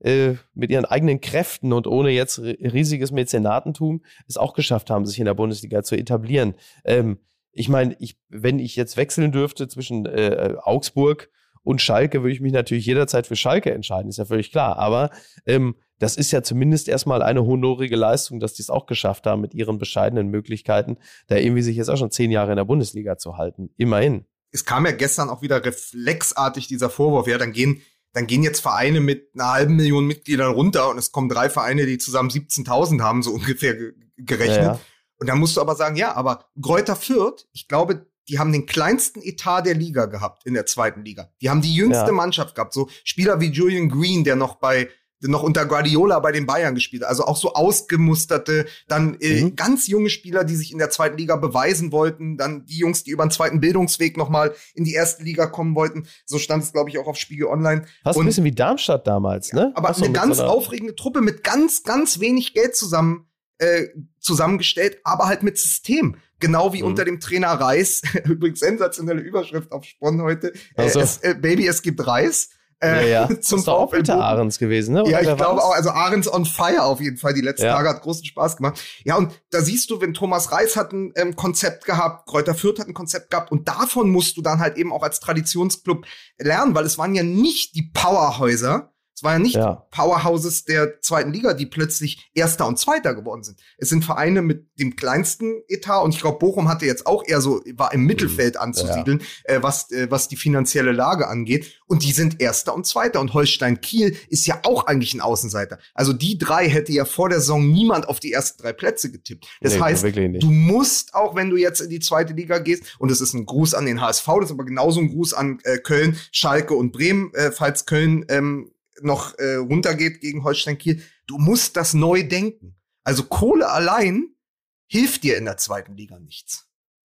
äh, mit ihren eigenen Kräften und ohne jetzt riesiges Mäzenatentum es auch geschafft haben, sich in der Bundesliga zu etablieren. Ähm, ich meine, ich, wenn ich jetzt wechseln dürfte zwischen äh, Augsburg und Schalke, würde ich mich natürlich jederzeit für Schalke entscheiden, ist ja völlig klar. Aber ähm, das ist ja zumindest erstmal eine honorige Leistung, dass die es auch geschafft haben, mit ihren bescheidenen Möglichkeiten, da irgendwie sich jetzt auch schon zehn Jahre in der Bundesliga zu halten. Immerhin. Es kam ja gestern auch wieder reflexartig dieser Vorwurf, ja, dann gehen, dann gehen jetzt Vereine mit einer halben Million Mitgliedern runter und es kommen drei Vereine, die zusammen 17.000 haben, so ungefähr gerechnet. Ja, ja. Und dann musst du aber sagen, ja, aber Gräuter Fürth, ich glaube, die haben den kleinsten Etat der Liga gehabt in der zweiten Liga. Die haben die jüngste ja. Mannschaft gehabt. So Spieler wie Julian Green, der noch bei noch unter Guardiola bei den Bayern gespielt hat. Also auch so ausgemusterte, dann äh, mhm. ganz junge Spieler, die sich in der zweiten Liga beweisen wollten, dann die Jungs, die über den zweiten Bildungsweg nochmal in die erste Liga kommen wollten. So stand es, glaube ich, auch auf Spiegel Online. Fast ein bisschen wie Darmstadt damals, ne? Aber eine ganz so aufregende Truppe mit ganz, ganz wenig Geld zusammen äh, zusammengestellt, aber halt mit System. Genau wie mhm. unter dem Trainer Reis. Übrigens sensationelle Überschrift auf Spon heute. Äh, es, äh, Baby, es gibt Reis. Äh, ja, ja. Zum das auch Peter Ahrens gewesen, ne? Oder ja, ich glaube auch. Also Ahrens on fire auf jeden Fall. Die letzten ja. Tage hat großen Spaß gemacht. Ja, und da siehst du, wenn Thomas Reis hat ein ähm, Konzept gehabt, Kräuter Fürth hat ein Konzept gehabt und davon musst du dann halt eben auch als Traditionsclub lernen, weil es waren ja nicht die Powerhäuser, war ja nicht ja. Powerhouses der zweiten Liga, die plötzlich Erster und Zweiter geworden sind. Es sind Vereine mit dem kleinsten Etat und ich glaube, Bochum hatte jetzt auch eher so, war im Mittelfeld mhm. anzusiedeln, ja. äh, was, äh, was die finanzielle Lage angeht. Und die sind Erster und Zweiter. Und Holstein Kiel ist ja auch eigentlich ein Außenseiter. Also die drei hätte ja vor der Saison niemand auf die ersten drei Plätze getippt. Das nee, heißt, du musst auch, wenn du jetzt in die zweite Liga gehst, und es ist ein Gruß an den HSV, das ist aber genauso ein Gruß an äh, Köln, Schalke und Bremen, äh, falls Köln ähm, noch äh, runtergeht gegen Holstein Kiel. Du musst das neu denken. Also Kohle allein hilft dir in der zweiten Liga nichts.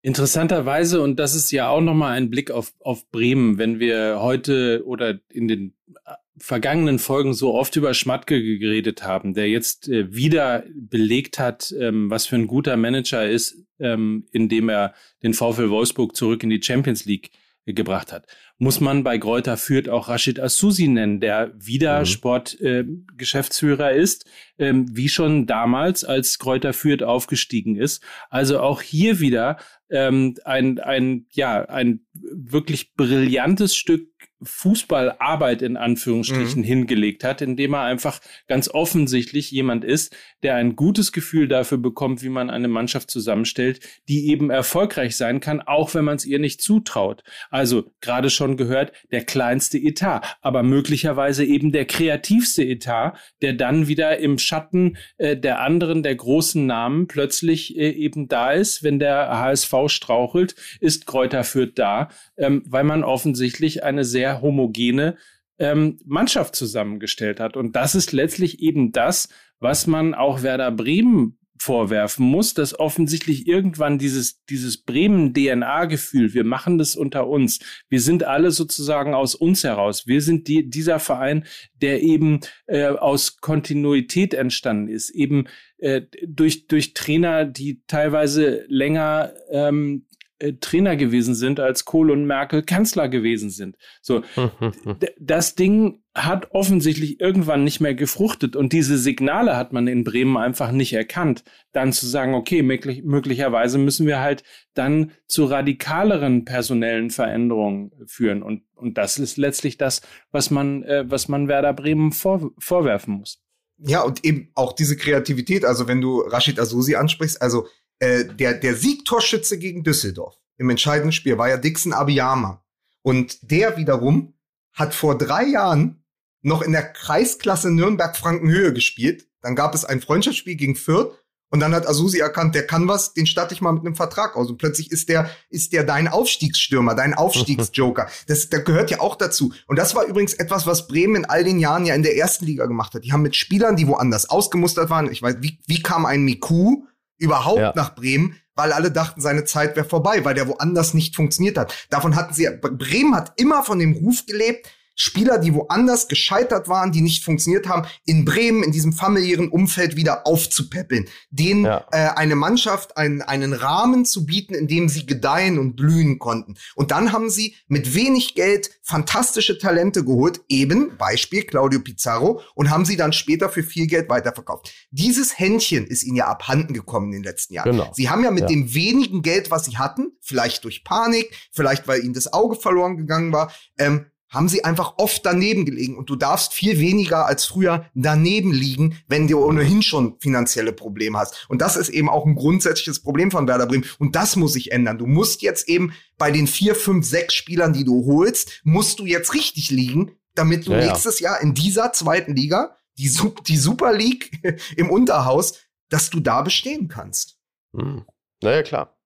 Interessanterweise, und das ist ja auch nochmal ein Blick auf, auf Bremen, wenn wir heute oder in den äh, vergangenen Folgen so oft über Schmatke geredet haben, der jetzt äh, wieder belegt hat, ähm, was für ein guter Manager er ist, ähm, indem er den VfL Wolfsburg zurück in die Champions League gebracht hat. Muss man bei Gräuter Fürth auch Rashid Asusi nennen, der wieder mhm. Sportgeschäftsführer äh, ist, ähm, wie schon damals, als Gräuter Fürth aufgestiegen ist. Also auch hier wieder ähm, ein, ein, ja, ein wirklich brillantes Stück Fußballarbeit in Anführungsstrichen mhm. hingelegt hat, indem er einfach ganz offensichtlich jemand ist, der ein gutes Gefühl dafür bekommt, wie man eine Mannschaft zusammenstellt, die eben erfolgreich sein kann, auch wenn man es ihr nicht zutraut. Also gerade schon gehört, der kleinste Etat, aber möglicherweise eben der kreativste Etat, der dann wieder im Schatten äh, der anderen, der großen Namen plötzlich äh, eben da ist, wenn der HSV strauchelt, ist Kräuter führt da, ähm, weil man offensichtlich eine sehr homogene ähm, Mannschaft zusammengestellt hat. Und das ist letztlich eben das, was man auch Werder Bremen vorwerfen muss, dass offensichtlich irgendwann dieses, dieses Bremen-DNA-Gefühl, wir machen das unter uns, wir sind alle sozusagen aus uns heraus, wir sind die, dieser Verein, der eben äh, aus Kontinuität entstanden ist, eben äh, durch, durch Trainer, die teilweise länger ähm, äh, Trainer gewesen sind, als Kohl und Merkel Kanzler gewesen sind. So, das Ding hat offensichtlich irgendwann nicht mehr gefruchtet und diese Signale hat man in Bremen einfach nicht erkannt. Dann zu sagen, okay, möglich, möglicherweise müssen wir halt dann zu radikaleren personellen Veränderungen führen und und das ist letztlich das, was man äh, was man Werder Bremen vor, vorwerfen muss. Ja, und eben auch diese Kreativität, also wenn du Rashid Asusi ansprichst, also äh, der, der Siegtorschütze gegen Düsseldorf im entscheidenden Spiel war ja Dixon Abiyama. Und der wiederum hat vor drei Jahren noch in der Kreisklasse Nürnberg-Frankenhöhe gespielt. Dann gab es ein Freundschaftsspiel gegen Fürth und dann hat Asusi erkannt, der kann was, den starte ich mal mit einem Vertrag aus. Und plötzlich ist der, ist der dein Aufstiegsstürmer, dein Aufstiegsjoker. Das, das gehört ja auch dazu. Und das war übrigens etwas, was Bremen in all den Jahren ja in der ersten Liga gemacht hat. Die haben mit Spielern, die woanders ausgemustert waren, ich weiß, wie, wie kam ein Miku überhaupt ja. nach Bremen, weil alle dachten, seine Zeit wäre vorbei, weil der woanders nicht funktioniert hat. Davon hatten sie, Bremen hat immer von dem Ruf gelebt, Spieler, die woanders gescheitert waren, die nicht funktioniert haben, in Bremen, in diesem familiären Umfeld wieder aufzupäppeln. Denen ja. äh, eine Mannschaft einen, einen Rahmen zu bieten, in dem sie gedeihen und blühen konnten. Und dann haben sie mit wenig Geld fantastische Talente geholt, eben Beispiel Claudio Pizarro, und haben sie dann später für viel Geld weiterverkauft. Dieses Händchen ist ihnen ja abhanden gekommen in den letzten Jahren. Genau. Sie haben ja mit ja. dem wenigen Geld, was sie hatten, vielleicht durch Panik, vielleicht weil ihnen das Auge verloren gegangen war, ähm, haben sie einfach oft daneben gelegen und du darfst viel weniger als früher daneben liegen, wenn du ohnehin schon finanzielle Probleme hast. Und das ist eben auch ein grundsätzliches Problem von Werder Bremen und das muss sich ändern. Du musst jetzt eben bei den vier, fünf, sechs Spielern, die du holst, musst du jetzt richtig liegen, damit du ja, nächstes Jahr in dieser zweiten Liga, die, die Super League im Unterhaus, dass du da bestehen kannst. Hm. Naja, klar.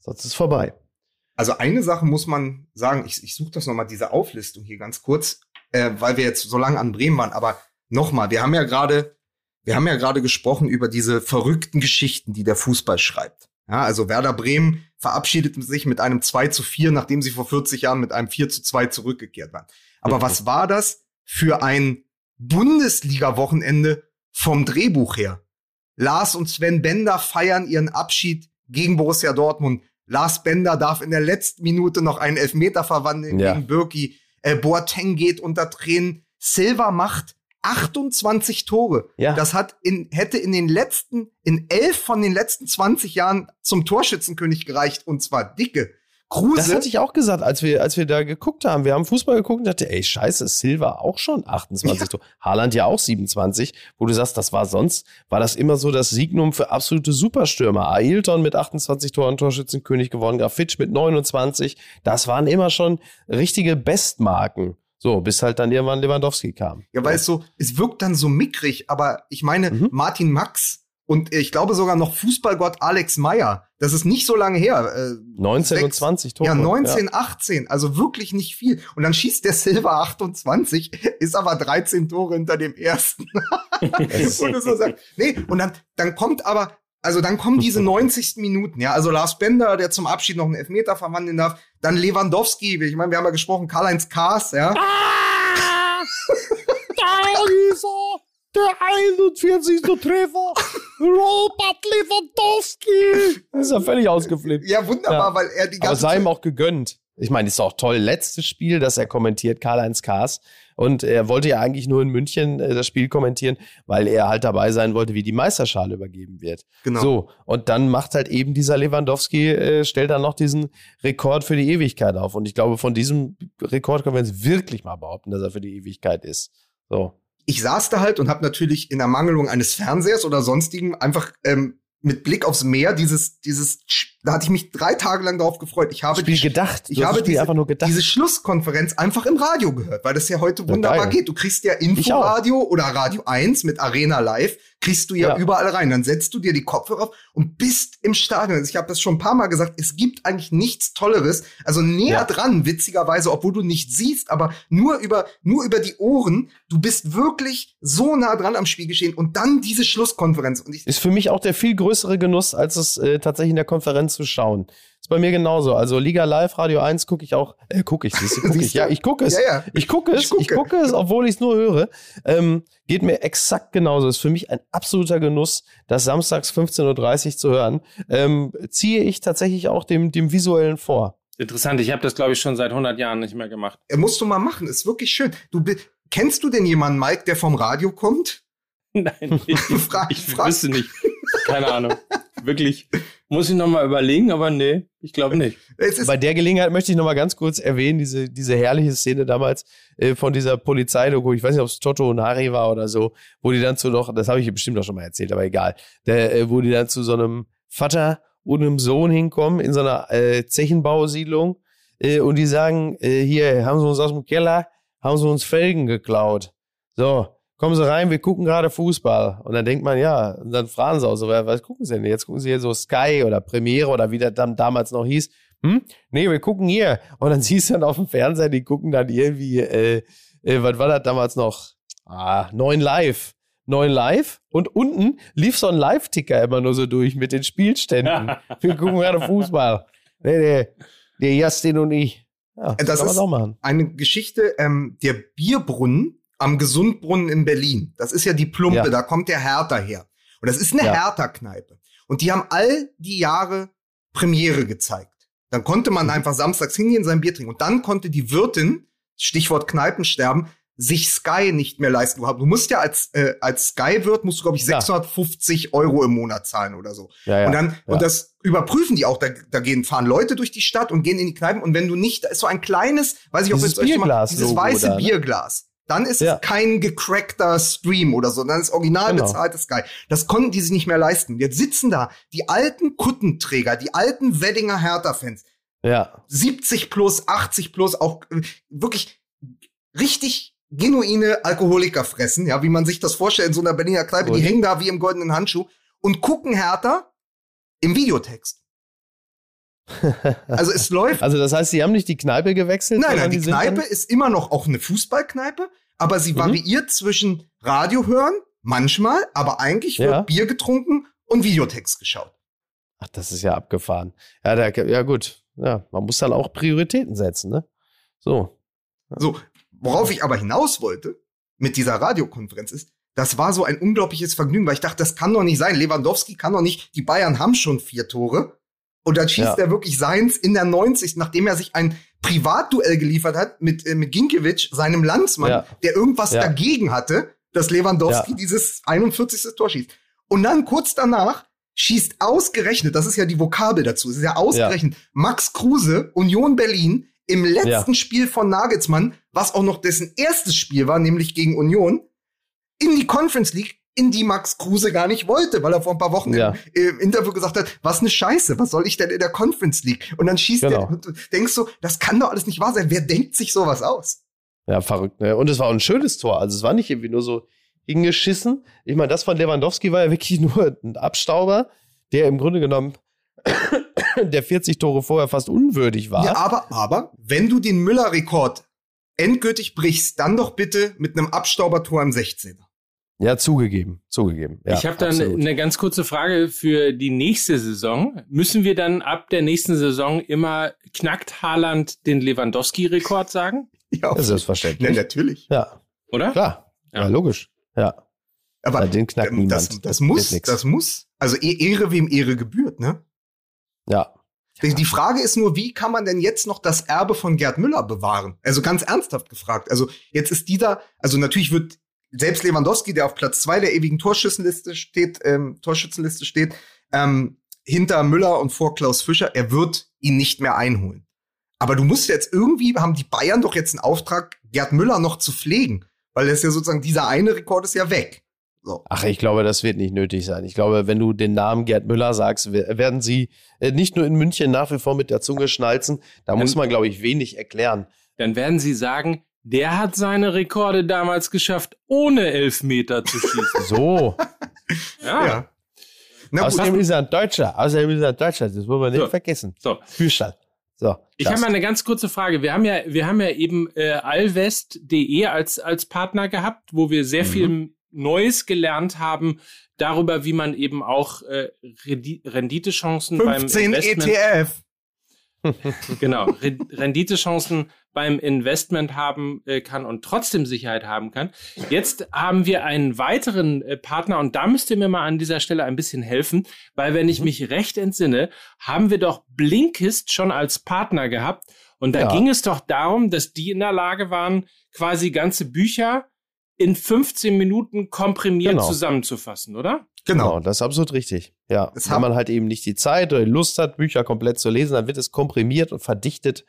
Sonst ist vorbei. Also eine Sache muss man sagen, ich, ich suche das nochmal, diese Auflistung hier ganz kurz, äh, weil wir jetzt so lange an Bremen waren, aber nochmal, wir haben ja gerade, wir haben ja gerade gesprochen über diese verrückten Geschichten, die der Fußball schreibt. Ja, also Werder Bremen verabschiedet sich mit einem 2 zu 4, nachdem sie vor 40 Jahren mit einem 4 zu 2 zurückgekehrt waren. Aber mhm. was war das für ein Bundesliga-Wochenende vom Drehbuch her? Lars und Sven Bender feiern ihren Abschied gegen Borussia Dortmund. Lars Bender darf in der letzten Minute noch einen Elfmeter verwandeln ja. gegen Birki. Äh, Boateng geht unter Tränen. Silva macht 28 Tore. Ja. Das hat in, hätte in den letzten, in elf von den letzten 20 Jahren zum Torschützenkönig gereicht und zwar dicke. Kruse. Das hatte ich auch gesagt, als wir, als wir da geguckt haben. Wir haben Fußball geguckt und dachte, ey, scheiße, Silva auch schon 28 ja. Tore. Haaland ja auch 27, wo du sagst, das war sonst, war das immer so das Signum für absolute Superstürmer. Ailton mit 28 Toren Torschützenkönig gewonnen, Grafitsch mit 29. Das waren immer schon richtige Bestmarken. So, bis halt dann irgendwann Lewandowski kam. Ja, weil ja. es so, es wirkt dann so mickrig, aber ich meine, mhm. Martin Max und ich glaube sogar noch Fußballgott Alex Meyer. Das ist nicht so lange her. Äh, 19 und 20 Tore. Ja, 19, ja. 18. Also wirklich nicht viel. Und dann schießt der Silva 28, ist aber 13 Tore hinter dem ersten. und, so sagt, nee, und dann, dann kommt aber, also dann kommen diese 90. Minuten, ja. Also Lars Bender, der zum Abschied noch einen Elfmeter verwandeln darf. Dann Lewandowski, ich meine, wir haben ja gesprochen, Karl-Heinz Kaas, ja. Ah! da ist er! Der 41. Treffer. Robert Lewandowski. Das ist ja völlig ausgeflippt. Ja, wunderbar, ja. weil er die ganze Aber sei ihm auch gegönnt. Ich meine, ist auch toll, letztes Spiel, das er kommentiert, Karl-Heinz Kaas. Und er wollte ja eigentlich nur in München äh, das Spiel kommentieren, weil er halt dabei sein wollte, wie die Meisterschale übergeben wird. Genau. So, und dann macht halt eben dieser Lewandowski, äh, stellt dann noch diesen Rekord für die Ewigkeit auf. Und ich glaube, von diesem Rekord können wir jetzt wirklich mal behaupten, dass er für die Ewigkeit ist. So. Ich saß da halt und habe natürlich in Ermangelung eines Fernsehers oder sonstigen einfach ähm, mit Blick aufs Meer dieses dieses da hatte ich mich drei Tage lang darauf gefreut. Ich habe Spiel die, gedacht. Ich habe diese, einfach nur gedacht. diese Schlusskonferenz einfach im Radio gehört, weil das ja heute wunderbar ja, geht. Du kriegst ja Inforadio oder Radio 1 mit Arena Live kriegst du ja, ja, überall rein. Dann setzt du dir die Kopfhörer auf und bist im Stadion. Ich habe das schon ein paar Mal gesagt, es gibt eigentlich nichts Tolleres. Also näher ja. dran, witzigerweise, obwohl du nicht siehst, aber nur über, nur über die Ohren. Du bist wirklich so nah dran am Spielgeschehen und dann diese Schlusskonferenz. Und ich ist für mich auch der viel größere Genuss, als es äh, tatsächlich in der Konferenz zu schauen. Ist bei mir genauso. Also Liga Live, Radio 1 gucke ich auch, äh, gucke ich, siehst du, guck ich. Ja, ich gucke es. Ja, ja. Ich gucke es, ich gucke, ich gucke es, obwohl ich es nur höre. Ähm, geht mir exakt genauso. Ist für mich ein absoluter Genuss, das samstags 15.30 Uhr zu hören. Ähm, ziehe ich tatsächlich auch dem, dem Visuellen vor. Interessant, ich habe das, glaube ich, schon seit 100 Jahren nicht mehr gemacht. Musst du mal machen, ist wirklich schön. Du kennst du denn jemanden, Mike, der vom Radio kommt? Nein, ich, frag, ich frag. wüsste nicht. Keine Ahnung. Wirklich. Muss ich nochmal überlegen, aber nee, ich glaube nicht. Bei der Gelegenheit möchte ich nochmal ganz kurz erwähnen, diese, diese herrliche Szene damals äh, von dieser Polizeidoku, ich weiß nicht, ob es Toto Nari war oder so, wo die dann zu noch, das habe ich bestimmt auch schon mal erzählt, aber egal, der, äh, wo die dann zu so einem Vater und einem Sohn hinkommen in so einer äh, Zechenbausiedlung äh, und die sagen, äh, hier, haben sie uns aus dem Keller, haben sie uns Felgen geklaut. So, kommen Sie rein, wir gucken gerade Fußball. Und dann denkt man, ja, und dann fragen sie auch so, was gucken Sie denn? Jetzt gucken Sie hier so Sky oder Premiere oder wie das dann damals noch hieß. Hm? Nee, wir gucken hier. Und dann siehst du dann auf dem Fernseher, die gucken dann irgendwie, äh, äh, was war das damals noch? Ah, neun live. Neun live und unten lief so ein Live-Ticker immer nur so durch mit den Spielständen. wir gucken gerade Fußball. Nee, nee, der Justin und ich. Ja, das, das ist auch machen. eine Geschichte, ähm, der Bierbrunnen am Gesundbrunnen in Berlin. Das ist ja die Plumpe, ja. da kommt der Hertha her. Und das ist eine ja. Hertha-Kneipe. Und die haben all die Jahre Premiere gezeigt. Dann konnte man einfach samstags hingehen, sein Bier trinken. Und dann konnte die Wirtin, Stichwort Kneipensterben, sich Sky nicht mehr leisten. Du musst ja als, äh, als Sky-Wirt, musst du, glaube ich, 650 ja. Euro im Monat zahlen oder so. Ja, ja, und dann, und das überprüfen die auch. Da, da gehen, fahren Leute durch die Stadt und gehen in die Kneipen. Und wenn du nicht, da ist so ein kleines, weiß ich, ob dieses es euch mal, dieses weiße ne? Bierglas. Dann ist ja. es kein gecrackter Stream oder so, dann ist original genau. bezahltes Sky. Das konnten die sich nicht mehr leisten. Jetzt sitzen da die alten Kuttenträger, die alten Weddinger Hertha-Fans. Ja. 70 plus, 80 plus, auch äh, wirklich richtig genuine Alkoholiker fressen, ja, wie man sich das vorstellt in so einer Berliner Kneipe. Die hängen da wie im goldenen Handschuh und gucken Hertha im Videotext. Also es läuft. Also das heißt, sie haben nicht die Kneipe gewechselt? Nein, nein, die, die Kneipe ist immer noch auch eine Fußballkneipe, aber sie mhm. variiert zwischen Radio hören, manchmal, aber eigentlich wird ja. Bier getrunken und Videotext geschaut. Ach, das ist ja abgefahren. Ja, da, ja gut. Ja, man muss dann auch Prioritäten setzen, ne? So. So, worauf ich aber hinaus wollte mit dieser Radiokonferenz ist, das war so ein unglaubliches Vergnügen, weil ich dachte, das kann doch nicht sein. Lewandowski kann doch nicht, die Bayern haben schon vier Tore. Und dann schießt ja. er wirklich seins in der 90. nachdem er sich ein Privatduell geliefert hat mit, äh, mit Ginkiewicz, seinem Landsmann, ja. der irgendwas ja. dagegen hatte, dass Lewandowski dieses 41. Tor schießt. Und dann kurz danach schießt ausgerechnet, das ist ja die Vokabel dazu, es ist ja ausgerechnet, Max Kruse, Union Berlin, im letzten Spiel von Nagelsmann, was auch noch dessen erstes Spiel war, nämlich gegen Union, in die Conference League in die Max Kruse gar nicht wollte, weil er vor ein paar Wochen ja. im, im, Interview gesagt hat, was eine Scheiße, was soll ich denn in der Conference League? Und dann schießt genau. er und du denkst so, das kann doch alles nicht wahr sein. Wer denkt sich sowas aus? Ja, verrückt. Ne? Und es war auch ein schönes Tor. Also es war nicht irgendwie nur so hingeschissen. Ich meine, das von Lewandowski war ja wirklich nur ein Abstauber, der im Grunde genommen der 40 Tore vorher fast unwürdig war. Ja, aber, aber, wenn du den Müller-Rekord endgültig brichst, dann doch bitte mit einem Abstaubertor im 16er. Ja, zugegeben, zugegeben. Ja, ich habe dann absolut. eine ganz kurze Frage für die nächste Saison. Müssen wir dann ab der nächsten Saison immer knackt Haaland den Lewandowski-Rekord sagen? Ja, das ist selbstverständlich. Ja, natürlich. Ja. Oder? Klar. Ja, ja logisch. Ja. Aber den knackt ähm, niemand. Das, das muss, das muss. Also e-, Ehre wem Ehre gebührt, ne? Ja. Die, die Frage ist nur, wie kann man denn jetzt noch das Erbe von Gerd Müller bewahren? Also ganz ernsthaft gefragt. Also jetzt ist dieser, also natürlich wird selbst Lewandowski, der auf Platz zwei der ewigen Torschützenliste steht, ähm, Torschützenliste steht, ähm, hinter Müller und vor Klaus Fischer, er wird ihn nicht mehr einholen. Aber du musst jetzt irgendwie, haben die Bayern doch jetzt einen Auftrag, Gerd Müller noch zu pflegen, weil das ja sozusagen, dieser eine Rekord ist ja weg. So. Ach, ich glaube, das wird nicht nötig sein. Ich glaube, wenn du den Namen Gerd Müller sagst, werden sie äh, nicht nur in München nach wie vor mit der Zunge schnalzen. Da muss man, glaube ich, wenig erklären. Dann werden sie sagen, der hat seine Rekorde damals geschafft, ohne Elfmeter zu schießen. So. ja. ja. Na, Außerdem ist er ein Deutscher. Außerdem ist er ein Deutscher. Das wollen wir nicht so. vergessen. So. Füßball. So, ich habe mal eine ganz kurze Frage. Wir haben ja, wir haben ja eben äh, allwest.de als als Partner gehabt, wo wir sehr mhm. viel Neues gelernt haben darüber, wie man eben auch äh, Renditechancen 15 beim Investment ETF. genau, Renditechancen beim Investment haben äh, kann und trotzdem Sicherheit haben kann. Jetzt haben wir einen weiteren äh, Partner und da müsst ihr mir mal an dieser Stelle ein bisschen helfen, weil wenn ich mhm. mich recht entsinne, haben wir doch Blinkist schon als Partner gehabt und da ja. ging es doch darum, dass die in der Lage waren, quasi ganze Bücher in 15 Minuten komprimiert genau. zusammenzufassen, oder? Genau. genau. das ist absolut richtig. Ja, das wenn man halt eben nicht die Zeit oder die Lust hat, Bücher komplett zu lesen, dann wird es komprimiert und verdichtet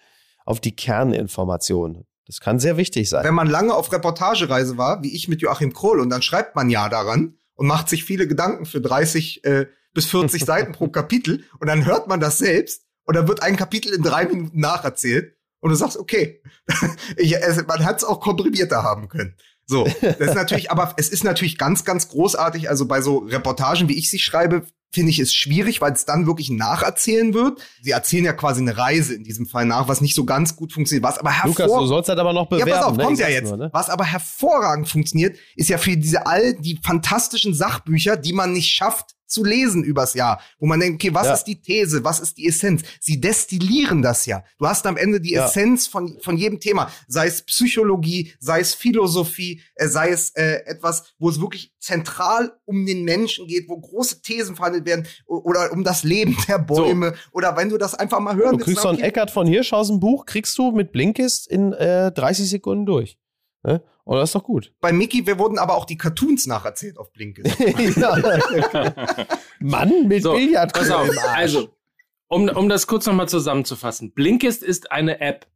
auf die Kerninformationen. Das kann sehr wichtig sein. Wenn man lange auf Reportagereise war, wie ich mit Joachim Kroll, und dann schreibt man ja daran und macht sich viele Gedanken für 30 äh, bis 40 Seiten pro Kapitel und dann hört man das selbst und dann wird ein Kapitel in drei Minuten nacherzählt und du sagst, okay, man hat es auch komprimierter haben können. So, das ist natürlich, aber es ist natürlich ganz, ganz großartig. Also bei so Reportagen, wie ich sie schreibe, finde ich es schwierig, weil es dann wirklich nacherzählen wird. Sie erzählen ja quasi eine Reise in diesem Fall nach, was nicht so ganz gut funktioniert. Was aber hervor Lukas, du sollst halt aber noch bewerben. Ja, pass auf, ne? kommt ja jetzt. Nur, ne? Was aber hervorragend funktioniert, ist ja für diese all die fantastischen Sachbücher, die man nicht schafft, zu lesen übers Jahr, wo man denkt, okay, was ja. ist die These, was ist die Essenz? Sie destillieren das ja. Du hast am Ende die ja. Essenz von, von jedem Thema, sei es Psychologie, sei es Philosophie, äh, sei es äh, etwas, wo es wirklich zentral um den Menschen geht, wo große Thesen verhandelt werden oder um das Leben der Bäume so. oder wenn du das einfach mal hören Du kriegst so ein Eckart von Hirschhausen Buch, kriegst du mit Blinkist in äh, 30 Sekunden durch. Ne? Und das ist doch gut. Bei Mickey, wir wurden aber auch die Cartoons nacherzählt auf Blinkist. Mann, mit so, Billard. Pass auf, also, um, um das kurz nochmal zusammenzufassen. Blinkist ist eine App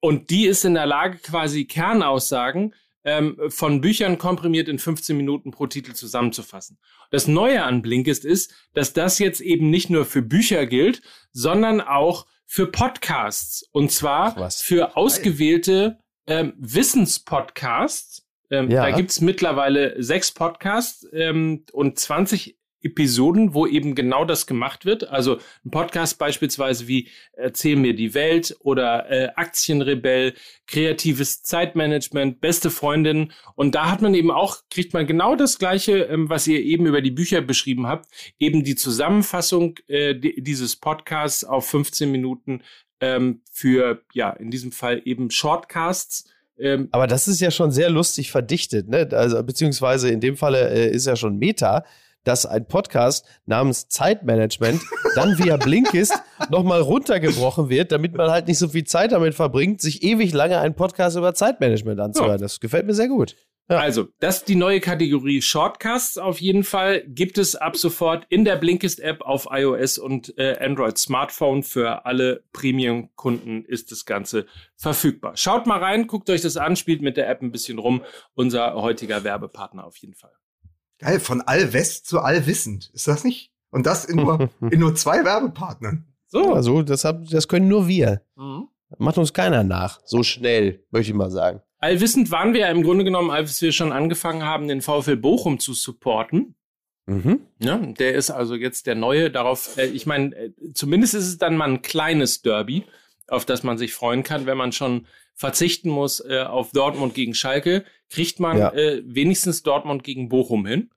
und die ist in der Lage, quasi Kernaussagen ähm, von Büchern komprimiert in 15 Minuten pro Titel zusammenzufassen. Das Neue an Blinkist ist, dass das jetzt eben nicht nur für Bücher gilt, sondern auch für Podcasts. Und zwar für ausgewählte ähm, Wissenspodcasts. Ähm, ja. Da gibt's mittlerweile sechs Podcasts ähm, und 20 Episoden, wo eben genau das gemacht wird. Also ein Podcast beispielsweise wie Erzähl mir die Welt oder äh, Aktienrebell, kreatives Zeitmanagement, beste Freundin. Und da hat man eben auch, kriegt man genau das Gleiche, ähm, was ihr eben über die Bücher beschrieben habt, eben die Zusammenfassung äh, dieses Podcasts auf 15 Minuten ähm, für, ja, in diesem Fall eben Shortcasts. Ähm, Aber das ist ja schon sehr lustig verdichtet, ne? Also, beziehungsweise in dem Falle äh, ist ja schon Meta, dass ein Podcast namens Zeitmanagement dann via Blinkist nochmal runtergebrochen wird, damit man halt nicht so viel Zeit damit verbringt, sich ewig lange einen Podcast über Zeitmanagement anzuhören. Ja. Das gefällt mir sehr gut. Ja. Also, das ist die neue Kategorie Shortcasts auf jeden Fall. Gibt es ab sofort in der Blinkist-App auf iOS und äh, Android Smartphone. Für alle Premium-Kunden ist das Ganze verfügbar. Schaut mal rein, guckt euch das an, spielt mit der App ein bisschen rum. Unser heutiger Werbepartner auf jeden Fall. Geil, von allwest zu allwissend. Ist das nicht? Und das in nur, in nur zwei Werbepartnern. So. Also, das, hab, das können nur wir. Mhm. Macht uns keiner nach. So schnell, möchte ich mal sagen. Allwissend waren wir ja im Grunde genommen, als wir schon angefangen haben, den VfL Bochum zu supporten. Mhm. Ja, der ist also jetzt der neue darauf, äh, ich meine, äh, zumindest ist es dann mal ein kleines Derby, auf das man sich freuen kann, wenn man schon verzichten muss äh, auf Dortmund gegen Schalke, kriegt man ja. äh, wenigstens Dortmund gegen Bochum hin.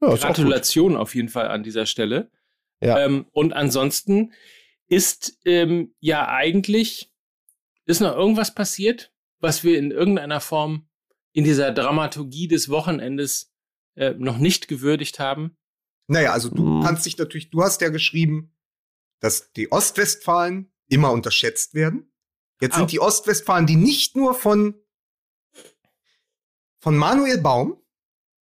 Ja, Gratulation auf jeden Fall an dieser Stelle. Ja. Ähm, und ansonsten ist ähm, ja eigentlich, ist noch irgendwas passiert? was wir in irgendeiner Form in dieser Dramaturgie des Wochenendes äh, noch nicht gewürdigt haben? Naja, also du hm. kannst dich natürlich, du hast ja geschrieben, dass die Ostwestfalen immer unterschätzt werden. Jetzt sind die Ostwestfalen, die nicht nur von, von Manuel Baum,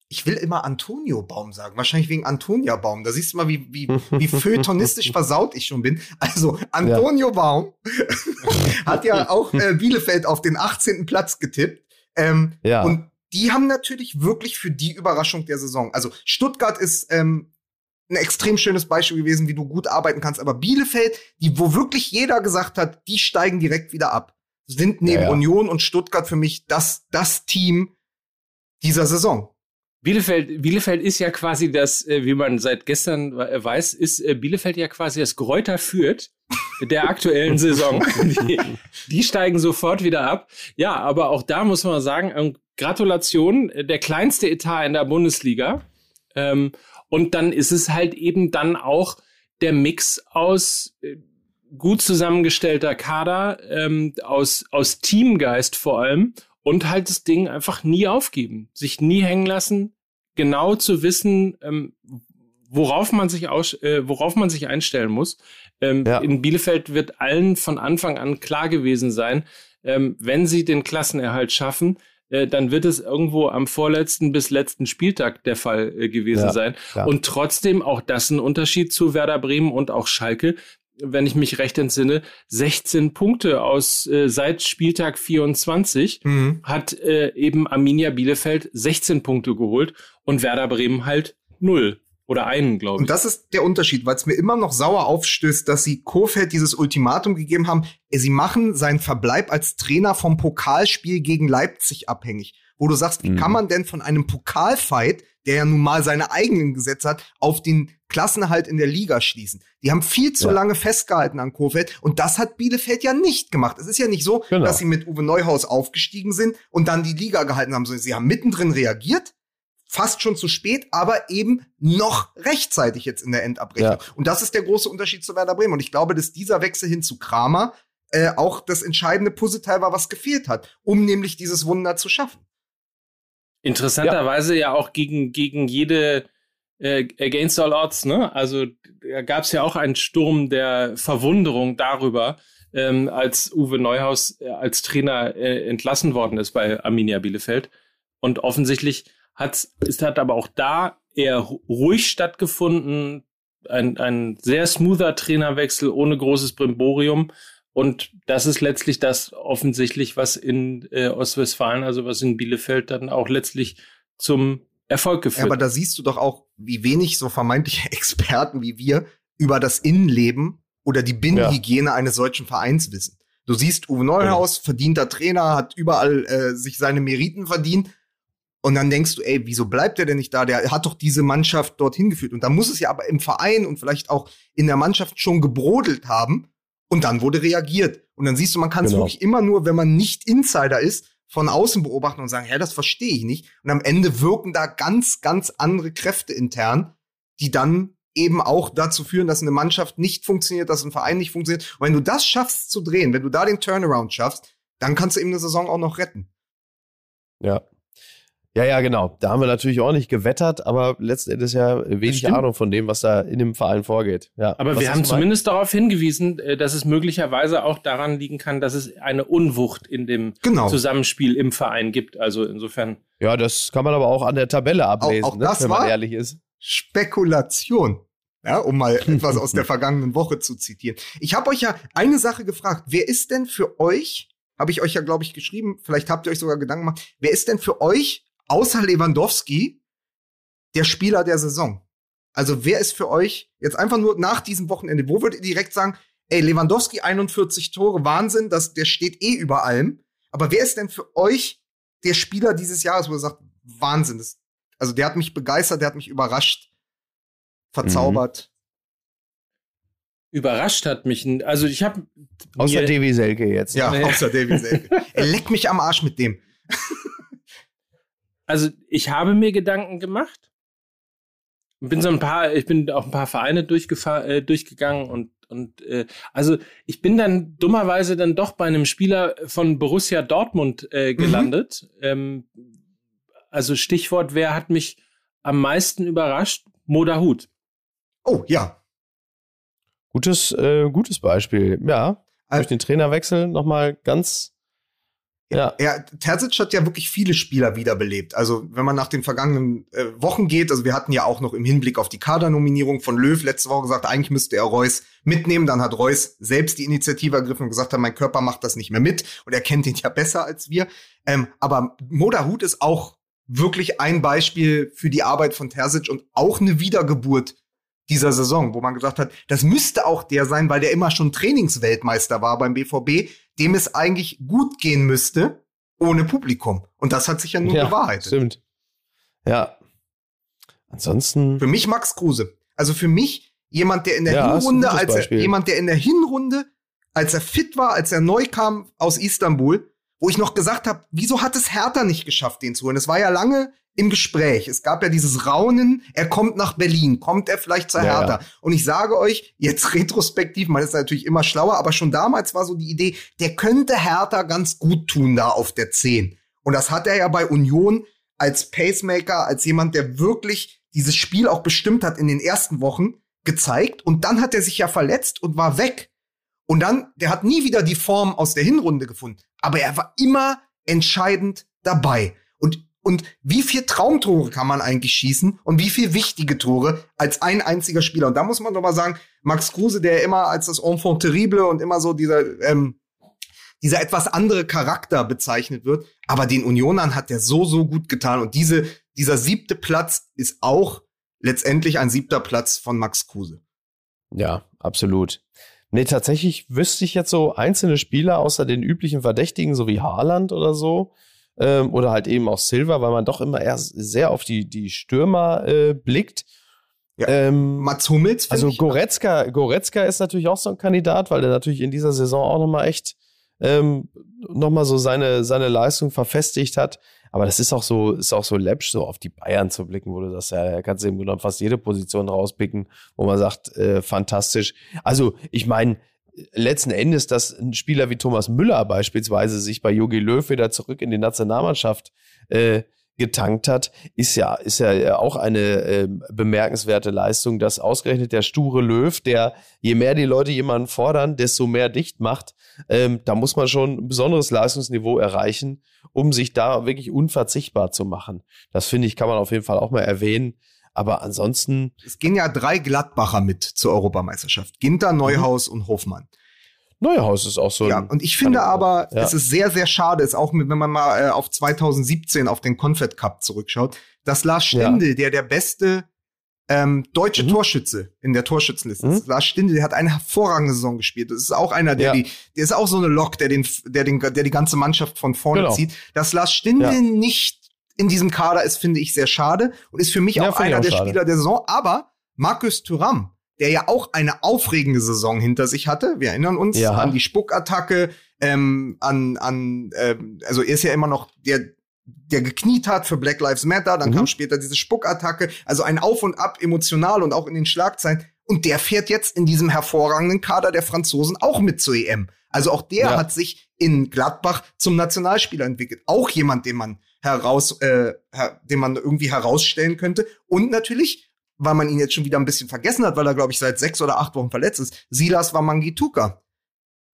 ich will immer Antonio Baum sagen, wahrscheinlich wegen Antonia Baum. Da siehst du mal, wie, wie, wie feuilletonistisch versaut ich schon bin. Also, Antonio ja. Baum hat ja auch äh, Bielefeld auf den 18. Platz getippt. Ähm, ja. Und die haben natürlich wirklich für die Überraschung der Saison. Also, Stuttgart ist ähm, ein extrem schönes Beispiel gewesen, wie du gut arbeiten kannst. Aber Bielefeld, die, wo wirklich jeder gesagt hat, die steigen direkt wieder ab, sind neben ja, ja. Union und Stuttgart für mich das, das Team dieser Saison. Bielefeld, Bielefeld ist ja quasi das, äh, wie man seit gestern äh, weiß, ist äh, Bielefeld ja quasi das Gräuter führt der aktuellen Saison. Die, die, steigen sofort wieder ab. Ja, aber auch da muss man sagen, ähm, Gratulation, der kleinste Etat in der Bundesliga. Ähm, und dann ist es halt eben dann auch der Mix aus gut zusammengestellter Kader, ähm, aus, aus Teamgeist vor allem und halt das Ding einfach nie aufgeben, sich nie hängen lassen, genau zu wissen, ähm, worauf man sich aus, äh, worauf man sich einstellen muss. Ähm, ja. In Bielefeld wird allen von Anfang an klar gewesen sein, ähm, wenn sie den Klassenerhalt schaffen, äh, dann wird es irgendwo am vorletzten bis letzten Spieltag der Fall äh, gewesen ja, sein. Ja. Und trotzdem auch das ein Unterschied zu Werder Bremen und auch Schalke wenn ich mich recht entsinne, 16 Punkte aus äh, seit Spieltag 24 mhm. hat äh, eben Arminia Bielefeld 16 Punkte geholt und Werder Bremen halt null oder einen, glaube ich. Und das ist der Unterschied, weil es mir immer noch sauer aufstößt, dass sie Kofeld dieses Ultimatum gegeben haben. Sie machen seinen Verbleib als Trainer vom Pokalspiel gegen Leipzig abhängig. Wo du sagst, wie mhm. kann man denn von einem Pokalfight, der ja nun mal seine eigenen Gesetze hat, auf den Klassenerhalt in der Liga schließen. Die haben viel zu ja. lange festgehalten an Kofeld und das hat Bielefeld ja nicht gemacht. Es ist ja nicht so, genau. dass sie mit Uwe Neuhaus aufgestiegen sind und dann die Liga gehalten haben, sondern sie haben mittendrin reagiert, fast schon zu spät, aber eben noch rechtzeitig jetzt in der Endabrechnung. Ja. Und das ist der große Unterschied zu Werder Bremen. Und ich glaube, dass dieser Wechsel hin zu Kramer äh, auch das entscheidende Puzzleteil war, was gefehlt hat, um nämlich dieses Wunder zu schaffen. Interessanterweise ja, ja auch gegen, gegen jede äh, Against All Odds, ne? Also da gab es ja auch einen Sturm der Verwunderung darüber, ähm, als Uwe Neuhaus äh, als Trainer äh, entlassen worden ist bei Arminia Bielefeld. Und offensichtlich hat es hat aber auch da eher ruhig stattgefunden. Ein, ein sehr smoother Trainerwechsel ohne großes Brimborium. Und das ist letztlich das offensichtlich, was in äh, Ostwestfalen, also was in Bielefeld dann auch letztlich zum Erfolg geführt. Ja, aber da siehst du doch auch, wie wenig so vermeintliche Experten wie wir über das Innenleben oder die Binnenhygiene ja. eines solchen Vereins wissen. Du siehst, Uwe Neuhaus, ja. verdienter Trainer, hat überall äh, sich seine Meriten verdient. Und dann denkst du, ey, wieso bleibt er denn nicht da? Der hat doch diese Mannschaft dorthin geführt. Und da muss es ja aber im Verein und vielleicht auch in der Mannschaft schon gebrodelt haben. Und dann wurde reagiert. Und dann siehst du, man kann es genau. wirklich immer nur, wenn man nicht Insider ist, von außen beobachten und sagen, ja, das verstehe ich nicht. Und am Ende wirken da ganz, ganz andere Kräfte intern, die dann eben auch dazu führen, dass eine Mannschaft nicht funktioniert, dass ein Verein nicht funktioniert. Und wenn du das schaffst zu drehen, wenn du da den Turnaround schaffst, dann kannst du eben eine Saison auch noch retten. Ja, ja, ja, genau. Da haben wir natürlich auch nicht gewettert, aber letzten Endes ja wenig Ahnung von dem, was da in dem Verein vorgeht. Ja. Aber wir haben zumindest darauf hingewiesen, äh, dass es möglicherweise auch daran liegen kann, dass es eine Unwucht in dem genau. Zusammenspiel im Verein gibt. Also insofern. Ja, das kann man aber auch an der Tabelle ablesen, auch, auch ne, wenn man ehrlich ist. Spekulation. Ja, um mal etwas aus der vergangenen Woche zu zitieren. Ich habe euch ja eine Sache gefragt. Wer ist denn für euch, habe ich euch ja, glaube ich, geschrieben, vielleicht habt ihr euch sogar Gedanken gemacht, wer ist denn für euch außer Lewandowski der Spieler der Saison? Also wer ist für euch jetzt einfach nur nach diesem Wochenende, wo würdet ihr direkt sagen, ey, Lewandowski 41 Tore, Wahnsinn, das, der steht eh über allem. Aber wer ist denn für euch der Spieler dieses Jahres, wo ihr sagt, Wahnsinn, das, also der hat mich begeistert, der hat mich überrascht, verzaubert. Mhm. Überrascht hat mich, also ich habe außer Davy Selke jetzt. Ja, außer Davy Selke. er leckt mich am Arsch mit dem also ich habe mir Gedanken gemacht. Bin so ein paar, ich bin auch ein paar Vereine äh, durchgegangen und und äh, also ich bin dann dummerweise dann doch bei einem Spieler von Borussia Dortmund äh, mhm. gelandet. Mhm. Ähm, also Stichwort, wer hat mich am meisten überrascht? Moda Hut. Oh ja. Gutes, äh, gutes Beispiel. Ja, also, durch den Trainerwechsel nochmal ganz ja. ja, Terzic hat ja wirklich viele Spieler wiederbelebt. Also, wenn man nach den vergangenen äh, Wochen geht, also wir hatten ja auch noch im Hinblick auf die Kadernominierung von Löw letzte Woche gesagt, eigentlich müsste er Reus mitnehmen. Dann hat Reus selbst die Initiative ergriffen und gesagt, mein Körper macht das nicht mehr mit und er kennt ihn ja besser als wir. Ähm, aber Moderhut ist auch wirklich ein Beispiel für die Arbeit von Terzic und auch eine Wiedergeburt dieser Saison, wo man gesagt hat, das müsste auch der sein, weil der immer schon Trainingsweltmeister war beim BVB, dem es eigentlich gut gehen müsste ohne Publikum. Und das hat sich ja nur ja, bewahrheitet. Stimmt. Ja. Ansonsten. Für mich Max Kruse. Also für mich jemand, der in der ja, Hinrunde, als er, jemand, der in der Hinrunde, als er fit war, als er neu kam aus Istanbul, wo ich noch gesagt habe, wieso hat es Hertha nicht geschafft, den zu holen? Es war ja lange im Gespräch. Es gab ja dieses Raunen, er kommt nach Berlin, kommt er vielleicht zur Hertha. Ja, ja. Und ich sage euch, jetzt retrospektiv, man ist natürlich immer schlauer, aber schon damals war so die Idee, der könnte Hertha ganz gut tun da auf der 10. Und das hat er ja bei Union als Pacemaker, als jemand, der wirklich dieses Spiel auch bestimmt hat in den ersten Wochen, gezeigt. Und dann hat er sich ja verletzt und war weg. Und dann, der hat nie wieder die Form aus der Hinrunde gefunden. Aber er war immer entscheidend dabei. Und wie viel Traumtore kann man eigentlich schießen und wie viel wichtige Tore als ein einziger Spieler? Und da muss man doch mal sagen, Max Kruse, der immer als das Enfant terrible und immer so dieser, ähm, dieser etwas andere Charakter bezeichnet wird, aber den Unionern hat der so, so gut getan. Und diese, dieser siebte Platz ist auch letztendlich ein siebter Platz von Max Kruse. Ja, absolut. Nee, tatsächlich wüsste ich jetzt so einzelne Spieler außer den üblichen Verdächtigen, so wie Haaland oder so, ähm, oder halt eben auch Silver, weil man doch immer erst sehr auf die, die Stürmer äh, blickt. Ja. Ähm, Mats Hummels. Also Goretzka, Goretzka ist natürlich auch so ein Kandidat, weil der natürlich in dieser Saison auch nochmal echt ähm, nochmal so seine, seine Leistung verfestigt hat. Aber das ist auch so, ist auch so läppsch, so auf die Bayern zu blicken, wo du das ja, kannst du eben genommen fast jede Position rauspicken, wo man sagt, äh, fantastisch. Also, ich meine, letzten Endes, dass ein Spieler wie Thomas Müller beispielsweise sich bei Jogi Löw wieder zurück in die Nationalmannschaft äh, getankt hat, ist ja, ist ja auch eine äh, bemerkenswerte Leistung, dass ausgerechnet der sture Löw, der je mehr die Leute jemanden fordern, desto mehr dicht macht, ähm, da muss man schon ein besonderes Leistungsniveau erreichen, um sich da wirklich unverzichtbar zu machen. Das finde ich, kann man auf jeden Fall auch mal erwähnen. Aber ansonsten. Es gehen ja drei Gladbacher mit zur Europameisterschaft. Ginter, Neuhaus mhm. und Hofmann. Neuhaus ist auch so. Ja, und ich finde aber, ja. es ist sehr, sehr schade, ist auch, wenn man mal äh, auf 2017 auf den Confed Cup zurückschaut, dass Lars Stindl, ja. der der beste ähm, deutsche mhm. Torschütze in der Torschützenliste mhm. ist. Lars Stindl, der hat eine hervorragende Saison gespielt. Das ist auch einer, der ja. die, der ist auch so eine Lok, der den, der den, der die ganze Mannschaft von vorne genau. zieht. Dass Lars Stindl nicht in diesem Kader ist, finde ich sehr schade und ist für mich ja, auch einer auch der schade. Spieler der Saison. Aber Markus Thuram, der ja auch eine aufregende Saison hinter sich hatte, wir erinnern uns ja. an die Spuckattacke, ähm, an, an ähm, also er ist ja immer noch der, der gekniet hat für Black Lives Matter, dann mhm. kam später diese Spuckattacke, also ein Auf und Ab emotional und auch in den Schlagzeilen. Und der fährt jetzt in diesem hervorragenden Kader der Franzosen auch mit zur EM. Also auch der ja. hat sich in Gladbach zum Nationalspieler entwickelt. Auch jemand, den man heraus, äh, den man irgendwie herausstellen könnte. Und natürlich, weil man ihn jetzt schon wieder ein bisschen vergessen hat, weil er, glaube ich, seit sechs oder acht Wochen verletzt ist, Silas Wamangituka.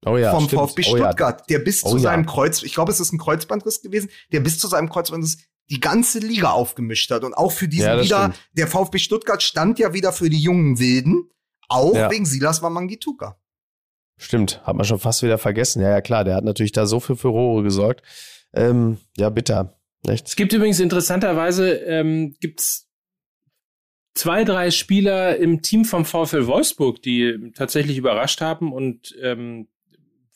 Oh ja, vom stimmt. VfB Stuttgart, oh ja. der bis oh zu seinem ja. Kreuz, ich glaube, es ist ein Kreuzbandriss gewesen, der bis zu seinem Kreuzbandriss die ganze Liga aufgemischt hat. Und auch für diesen ja, wieder, stimmt. der VfB Stuttgart stand ja wieder für die jungen Wilden, auch wegen Silas Wamangituka. Stimmt, hat man schon fast wieder vergessen. Ja, ja, klar, der hat natürlich da so für Furore gesorgt. Ähm, ja, bitter. Echt? Es gibt übrigens interessanterweise ähm, gibt's zwei, drei Spieler im Team vom VfL Wolfsburg, die tatsächlich überrascht haben und ähm,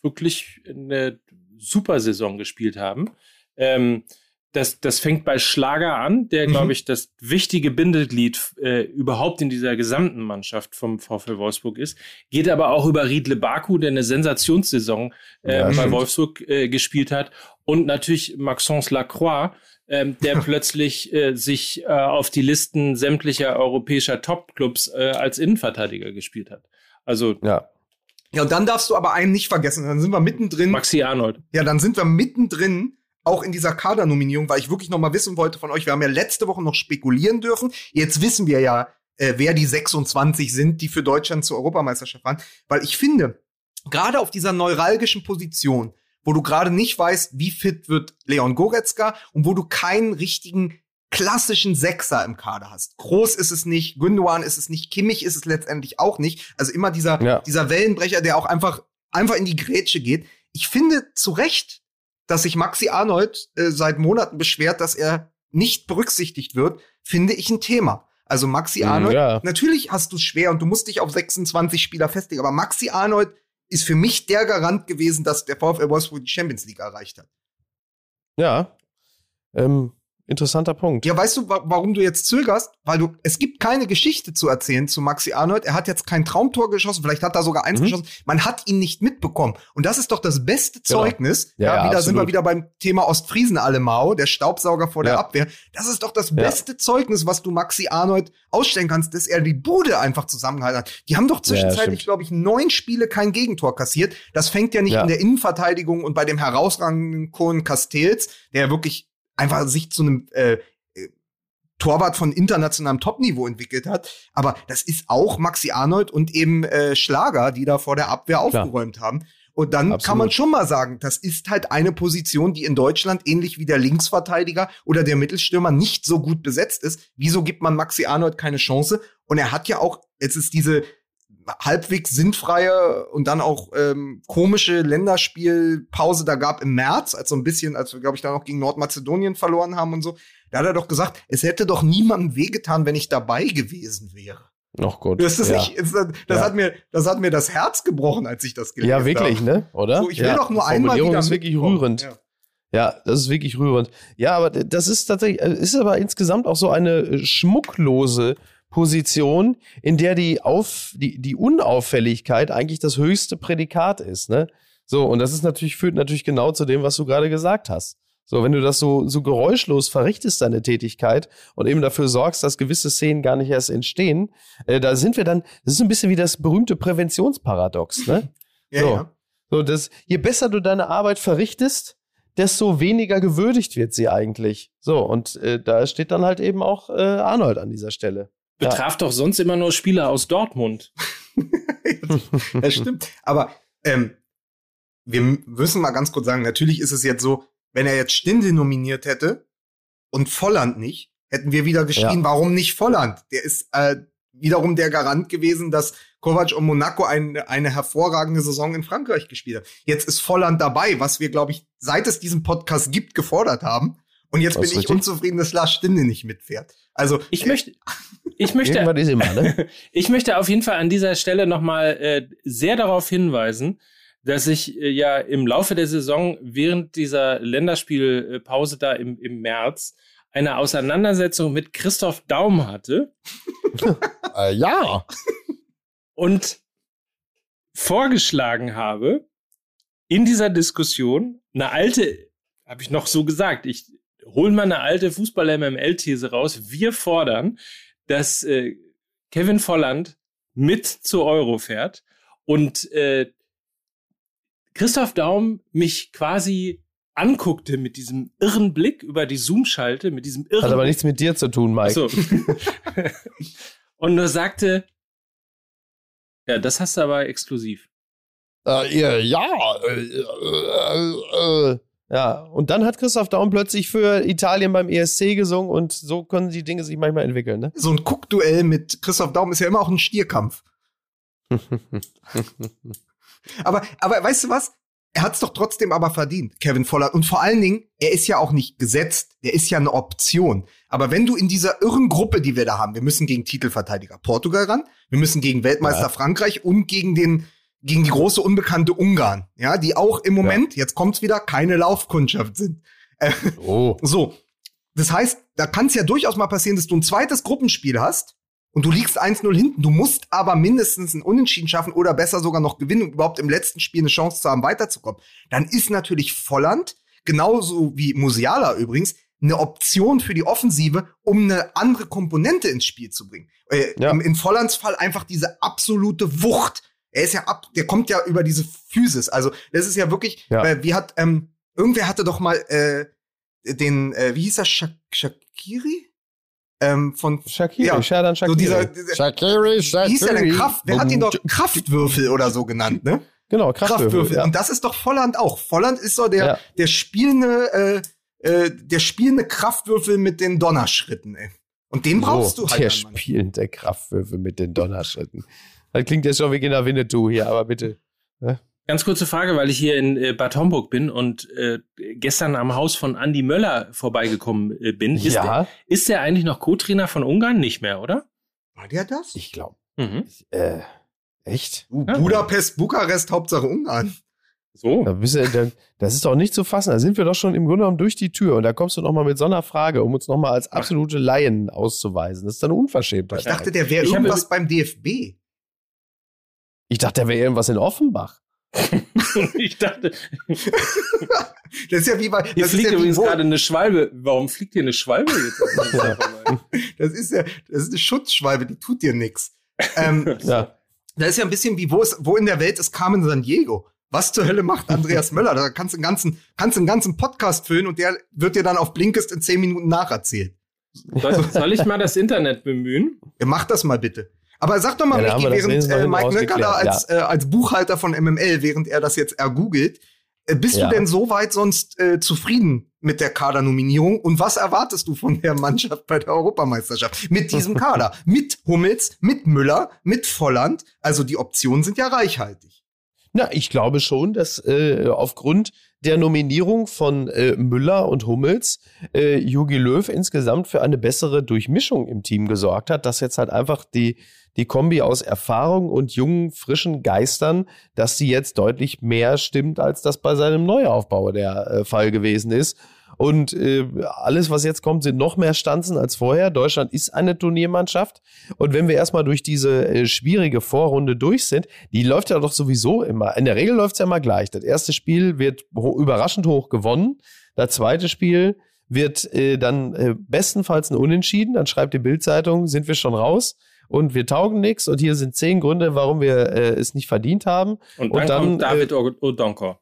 wirklich eine super Saison gespielt haben. Ähm, das, das fängt bei Schlager an, der, mhm. glaube ich, das wichtige Bindeglied äh, überhaupt in dieser gesamten Mannschaft vom VfL Wolfsburg ist. Geht aber auch über Riedle Baku, der eine Sensationssaison äh, ja, bei stimmt. Wolfsburg äh, gespielt hat. Und natürlich Maxence Lacroix, ähm, der plötzlich äh, sich äh, auf die Listen sämtlicher europäischer Topclubs äh, als Innenverteidiger gespielt hat. Also ja. Ja, und dann darfst du aber einen nicht vergessen. Dann sind wir mittendrin. Maxi Arnold. Ja, dann sind wir mittendrin auch in dieser Kadernominierung, weil ich wirklich noch mal wissen wollte von euch. Wir haben ja letzte Woche noch spekulieren dürfen. Jetzt wissen wir ja, äh, wer die 26 sind, die für Deutschland zur Europameisterschaft fahren. Weil ich finde, gerade auf dieser neuralgischen Position, wo du gerade nicht weißt, wie fit wird Leon Goretzka und wo du keinen richtigen klassischen Sechser im Kader hast. Groß ist es nicht, Gündogan ist es nicht, Kimmich ist es letztendlich auch nicht. Also immer dieser, ja. dieser Wellenbrecher, der auch einfach, einfach in die Grätsche geht. Ich finde zu Recht, dass sich Maxi Arnold äh, seit Monaten beschwert, dass er nicht berücksichtigt wird, finde ich ein Thema. Also Maxi mm, Arnold, ja. natürlich hast du es schwer und du musst dich auf 26 Spieler festlegen, aber Maxi Arnold ist für mich der Garant gewesen, dass der VfL Wolfsburg die Champions League erreicht hat. Ja. Ähm, Interessanter Punkt. Ja, weißt du, wa warum du jetzt zögerst? Weil du, es gibt keine Geschichte zu erzählen zu Maxi Arnold. Er hat jetzt kein Traumtor geschossen, vielleicht hat er sogar eins mhm. geschossen. Man hat ihn nicht mitbekommen. Und das ist doch das beste genau. Zeugnis. Genau. Ja, ja, wieder sind wir wieder beim Thema Ostfriesen Alemau, der Staubsauger vor ja. der Abwehr. Das ist doch das beste ja. Zeugnis, was du Maxi Arnold ausstellen kannst, dass er die Bude einfach zusammengehalten hat. Die haben doch zwischenzeitlich, glaube ich, neun Spiele kein Gegentor kassiert. Das fängt ja nicht in der Innenverteidigung und bei dem herausragenden Kohn Castells, der wirklich einfach sich zu einem äh, äh, Torwart von internationalem Topniveau entwickelt hat. Aber das ist auch Maxi Arnold und eben äh, Schlager, die da vor der Abwehr Klar. aufgeräumt haben. Und dann Absolut. kann man schon mal sagen, das ist halt eine Position, die in Deutschland ähnlich wie der Linksverteidiger oder der Mittelstürmer nicht so gut besetzt ist. Wieso gibt man Maxi Arnold keine Chance? Und er hat ja auch, jetzt ist diese halbwegs sinnfreie und dann auch ähm, komische Länderspielpause da gab im März, als so ein bisschen, als wir, glaube ich, da noch gegen Nordmazedonien verloren haben und so. Da hat er doch gesagt, es hätte doch niemandem wehgetan, wenn ich dabei gewesen wäre. Noch gut. Das, ist ja. nicht, das, ja. hat mir, das hat mir das Herz gebrochen, als ich das gelesen habe. Ja, wirklich, habe. ne? Oder? So, ich will ja. doch nur einmal wieder ist wirklich rührend. Ja. Das ist wirklich rührend. Ja, aber das ist tatsächlich, ist aber insgesamt auch so eine äh, schmucklose Position, in der die, Auf, die, die Unauffälligkeit eigentlich das höchste Prädikat ist. Ne? So, und das ist natürlich, führt natürlich genau zu dem, was du gerade gesagt hast. So, wenn du das so, so geräuschlos verrichtest, deine Tätigkeit, und eben dafür sorgst, dass gewisse Szenen gar nicht erst entstehen, äh, da sind wir dann, das ist ein bisschen wie das berühmte Präventionsparadox, ne? ja, so. ja. So, das, je besser du deine Arbeit verrichtest, desto weniger gewürdigt wird sie eigentlich. So, und äh, da steht dann halt eben auch äh, Arnold an dieser Stelle. Betraf ja. doch sonst immer nur Spieler aus Dortmund. das stimmt. Aber ähm, wir müssen mal ganz kurz sagen, natürlich ist es jetzt so, wenn er jetzt Stindel nominiert hätte und Volland nicht, hätten wir wieder geschrien, ja. warum nicht Volland? Der ist äh, wiederum der Garant gewesen, dass Kovac und Monaco ein, eine hervorragende Saison in Frankreich gespielt haben. Jetzt ist Volland dabei, was wir, glaube ich, seit es diesen Podcast gibt, gefordert haben. Und jetzt das bin ich richtig. unzufrieden, dass Lars Stinde nicht mitfährt. Also ich möchte, ich möchte, immer, ne? ich möchte auf jeden Fall an dieser Stelle nochmal äh, sehr darauf hinweisen, dass ich äh, ja im Laufe der Saison während dieser Länderspielpause da im, im März eine Auseinandersetzung mit Christoph Daum hatte. äh, ja. Und vorgeschlagen habe, in dieser Diskussion eine alte, habe ich noch so gesagt, ich hol mal eine alte Fußball-MML-These raus. Wir fordern, dass äh, Kevin Volland mit zur Euro fährt und äh, Christoph Daum mich quasi anguckte mit diesem irren Blick über die Zoom-Schalte, mit diesem irren. Hat aber nichts mit dir zu tun, Mike. So. und nur sagte, ja, das hast du aber exklusiv. Äh, ja, ja, äh, äh, äh ja, und dann hat Christoph Daum plötzlich für Italien beim ESC gesungen und so können die Dinge sich manchmal entwickeln, ne? So ein Guckduell mit Christoph Daum ist ja immer auch ein Stierkampf. aber, aber weißt du was? Er hat es doch trotzdem aber verdient, Kevin Voller. Und vor allen Dingen, er ist ja auch nicht gesetzt. Der ist ja eine Option. Aber wenn du in dieser irren Gruppe, die wir da haben, wir müssen gegen Titelverteidiger Portugal ran, wir müssen gegen Weltmeister ja. Frankreich und gegen den gegen die große unbekannte Ungarn, ja, die auch im Moment, ja. jetzt kommt's wieder, keine Laufkundschaft sind. Äh, oh. So. Das heißt, da kann es ja durchaus mal passieren, dass du ein zweites Gruppenspiel hast und du liegst 1-0 hinten. Du musst aber mindestens ein Unentschieden schaffen oder besser sogar noch gewinnen, um überhaupt im letzten Spiel eine Chance zu haben, weiterzukommen. Dann ist natürlich Volland, genauso wie Musiala übrigens, eine Option für die Offensive, um eine andere Komponente ins Spiel zu bringen. Äh, ja. In Vollands Fall einfach diese absolute Wucht, er ist ja ab, der kommt ja über diese Physis. Also, das ist ja wirklich, ja. weil wie hat, ähm, irgendwer hatte doch mal äh, den, äh, wie hieß er, Shak Shakiri? ähm, von Shakiri, ja, Sherdan Shakiri. so dieser, dieser Shakiri, Shakiri. wie hieß der denn Kraft? Wer hat ihn doch Kraftwürfel oder so genannt, ne? Genau, Kraftwürfel. Kraftwürfel. Ja. Und das ist doch Volland auch. Volland ist so der, Ja. der spielende, äh, äh, der spielende Kraftwürfel mit den Donnerschritten, ey. Und den brauchst so, du halt. Der spielende Kraftwürfel mit den Donnerschritten. Das klingt jetzt schon wie in der Winnetou hier, aber bitte. Ganz kurze Frage, weil ich hier in äh, Bad Homburg bin und äh, gestern am Haus von Andy Möller vorbeigekommen äh, bin. Ist, der, ja, ist der eigentlich noch Co-Trainer von Ungarn? Nicht mehr, oder? War der das? ich glaube. Mhm. Äh, echt? Ja. Budapest, Bukarest, Hauptsache Ungarn. So. Da bist du, da, das ist doch nicht zu fassen. Da sind wir doch schon im Grunde genommen durch die Tür und da kommst du noch mal mit so einer Frage, um uns noch mal als absolute Laien auszuweisen. Das ist dann Unverschämtheit. Ich dachte, der wäre irgendwas beim DFB. Ich dachte, da wäre irgendwas in Offenbach. ich dachte, Das ist ja wie bei, hier das ist fliegt ja übrigens gerade eine Schwalbe. Warum fliegt hier eine Schwalbe jetzt? das ist ja, das ist eine Schutzschwalbe, die tut dir nix. Ähm, Ja. das ist ja ein bisschen wie, wo, ist, wo in der Welt ist Carmen San Diego? Was zur Hölle macht Andreas Möller? Da kannst du einen ganzen, kannst du einen ganzen Podcast füllen und der wird dir dann auf Blinkist in zehn Minuten nacherzählt. soll, soll ich mal das Internet bemühen? Ja, mach das mal bitte. Aber sag doch mal, Ja, das während äh, Mike Nöcker da als, äh, als Buchhalter von MML, während er das jetzt ergoogelt, äh, bist Ja. du denn soweit sonst äh, zufrieden mit der Kadernominierung? Und was erwartest du von der Mannschaft bei der Europameisterschaft? Mit diesem Kader. mit Hummels, mit Müller, mit Volland. Also die Optionen sind ja reichhaltig. Na, ich glaube schon, dass äh, aufgrund der Nominierung von äh, Müller und Hummels äh, Jogi Löw insgesamt für eine bessere Durchmischung im Team gesorgt hat, dass jetzt halt einfach die, die Kombi aus Erfahrung und jungen, frischen Geistern, dass sie jetzt deutlich mehr stimmt, als das bei seinem Neuaufbau der äh, Fall gewesen ist. Und äh, alles, was jetzt kommt, sind noch mehr Stanzen als vorher. Deutschland ist eine Turniermannschaft. Und wenn wir erstmal durch diese äh, schwierige Vorrunde durch sind, die läuft ja doch sowieso immer. In der Regel läuft es ja immer gleich. Das erste Spiel wird ho überraschend hoch gewonnen. Das zweite Spiel wird äh, dann äh, bestenfalls ein Unentschieden. Dann schreibt die Bildzeitung, sind wir schon raus und wir taugen nichts. Und hier sind zehn Gründe, warum wir äh, es nicht verdient haben. Und Und dann, dann, kommt David äh, O- Odonkor.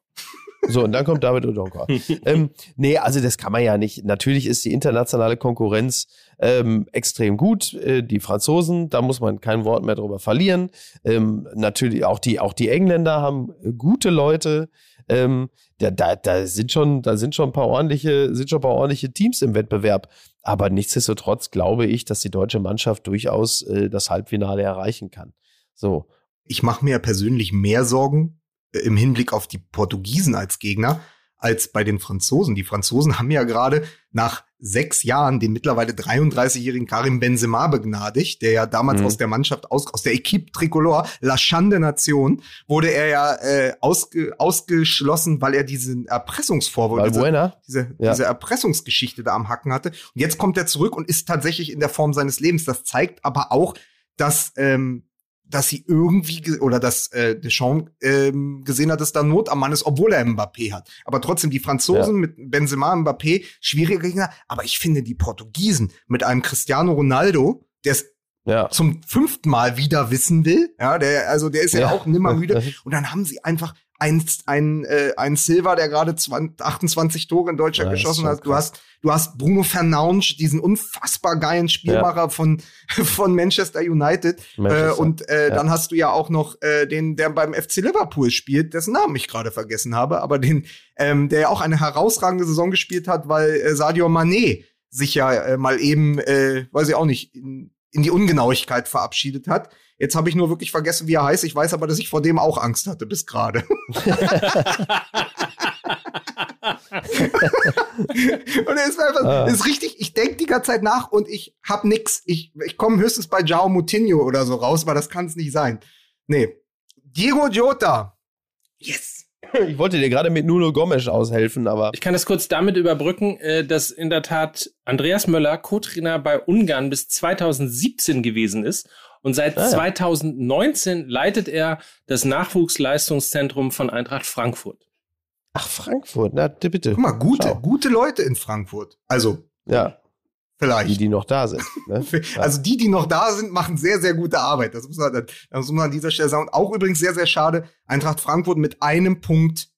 So, und dann kommt David Odonkor. ähm, nee, also das kann man ja nicht. Natürlich ist die internationale Konkurrenz ähm, extrem gut. Äh, die Franzosen, da muss man kein Wort mehr drüber verlieren. Ähm, natürlich auch die, auch die Engländer haben äh, gute Leute. Ähm, da, da, da sind schon, da sind schon ein paar ordentliche, sind schon ein paar ordentliche Teams im Wettbewerb. Aber nichtsdestotrotz glaube ich, dass die deutsche Mannschaft durchaus äh, das Halbfinale erreichen kann. So. Ich mache mir ja persönlich mehr Sorgen im Hinblick auf die Portugiesen als Gegner als bei den Franzosen. Die Franzosen haben ja gerade nach sechs Jahren den mittlerweile 33-jährigen Karim Benzema begnadigt, der ja damals Mhm. aus der Mannschaft, aus, aus der Equipe Tricolore, La Chande Nation, wurde er ja äh, ausge, ausgeschlossen, weil er diesen Erpressungsvorwurf, diese, diese, Ja. diese Erpressungsgeschichte da am Hacken hatte. Und jetzt kommt er zurück und ist tatsächlich in der Form seines Lebens. Das zeigt aber auch, dass, ähm, dass sie irgendwie ge- oder dass äh, Deschamps ähm, gesehen hat, dass da Not am Mann ist, obwohl er Mbappé hat. Aber trotzdem, die Franzosen mit Benzema, Mbappé, schwierige Gegner. Aber ich finde die Portugiesen mit einem Cristiano Ronaldo, der es Ja. zum fünften Mal wieder wissen will, ja, der, also der ist ja, Ja. auch nimmer müde. Und dann haben sie einfach ein, ein, äh, ein Silva, der gerade 20 28 Tore in Deutschland Ja, geschossen hat. Du krass. hast, du hast Bruno Fernandes, diesen unfassbar geilen Spielmacher von, von Manchester United. Äh, Manchester. und äh, Ja. dann hast du ja auch noch äh, den, der beim FC Liverpool spielt, dessen Namen ich gerade vergessen habe, aber den, ähm, der ja auch eine herausragende Saison gespielt hat, weil äh, Sadio Mané sich ja äh, mal eben, äh, weiß ich auch nicht, in, in die Ungenauigkeit verabschiedet hat. Jetzt habe ich nur wirklich vergessen, wie er heißt. Ich weiß aber, dass ich vor dem auch Angst hatte bis gerade. und es ist einfach, Ah. es ist richtig, ich denke die ganze Zeit nach und ich hab nix. Ich, ich komme höchstens bei Jao Moutinho oder so raus, weil das kann es nicht sein. Nee. Diego Jota. Yes. Ich wollte dir gerade mit Nuno Gomes aushelfen, aber Ich kann das kurz damit überbrücken, äh, dass in der Tat Andreas Möller Co-Trainer bei Ungarn bis 2017 gewesen ist. Und seit Ah, ja. 2019 leitet er das Nachwuchsleistungszentrum von Eintracht Frankfurt. ach Frankfurt, na bitte. Guck mal, gute, Schau. gute Leute in Frankfurt. Also, Ja, vielleicht. die, die noch da sind. Ne? Also die, die noch da sind, machen sehr, sehr gute Arbeit. Das muss man, das muss man an dieser Stelle sagen. Und auch übrigens sehr, sehr schade, Eintracht Frankfurt mit einem Punkt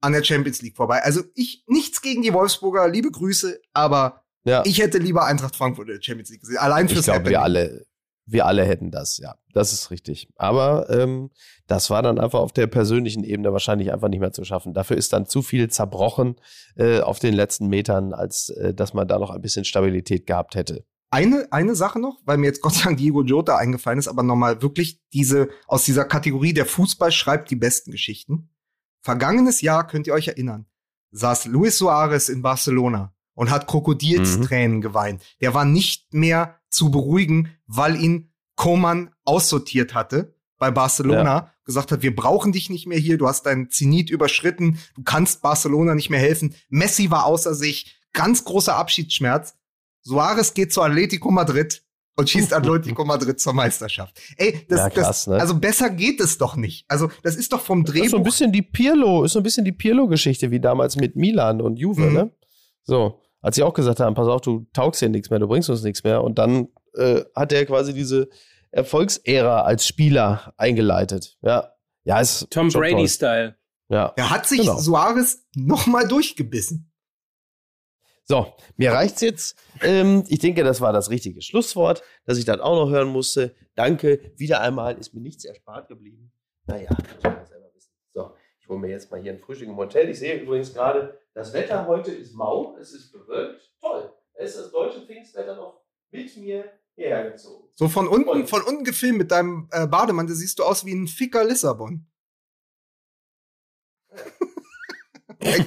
an der Champions League vorbei. Also ich, nichts gegen die Wolfsburger, liebe Grüße, aber Ja. Ich hätte lieber Eintracht Frankfurt in der Champions League gesehen. Allein fürs Ich glaube, wir alle, wir alle hätten das, ja. Das ist richtig. Aber ähm, das war dann einfach auf der persönlichen Ebene wahrscheinlich einfach nicht mehr zu schaffen. Dafür ist dann zu viel zerbrochen äh, auf den letzten Metern, als äh, dass man da noch ein bisschen Stabilität gehabt hätte. Eine, eine Sache noch, weil mir jetzt Gott sei Dank Diego Jota eingefallen ist, aber nochmal wirklich diese, aus dieser Kategorie der Fußball schreibt die besten Geschichten. Vergangenes Jahr könnt ihr euch erinnern, saß Luis Suarez in Barcelona und hat Krokodilstränen mhm. geweint. Der war nicht mehr zu beruhigen, weil ihn Koman aussortiert hatte bei Barcelona, ja. gesagt hat, wir brauchen dich nicht mehr hier, du hast deinen Zenit überschritten, du kannst Barcelona nicht mehr helfen. Messi war außer sich, ganz großer Abschiedsschmerz. Suarez geht zu Atletico Madrid und schießt Atletico Madrid zur Meisterschaft. Ey, das, ja, krass, das ne? also besser geht es doch nicht. Also das ist doch vom Drehbuch. ist so ein bisschen die Pirlo, ist so ein bisschen die Pirlo-Geschichte wie damals mit Milan und Juve, mhm. ne? So, als sie auch gesagt haben, pass auf, du taugst hier nichts mehr, du bringst uns nichts mehr. Und dann äh, hat er quasi diese Erfolgsära als Spieler eingeleitet. Ja, ja, ist Tom Brady-Style. Ja. Er hat sich genau. Suarez nochmal durchgebissen. So, mir reicht's jetzt. Ähm, ich denke, das war das richtige Schlusswort, dass ich dann auch noch hören musste. Danke. Wieder einmal ist mir nichts erspart geblieben. Naja, muss man selber wissen. So, ich hole mir jetzt mal hier ein Frühstück im Hotel. Ich sehe übrigens gerade, das Wetter heute ist mau, es ist bewölkt. Toll. Es ist das deutsche Pfingstwetter noch mit mir hierher gezogen. So von unten, von unten gefilmt mit deinem äh, Bademantel siehst du aus wie ein Ficker Lissabon.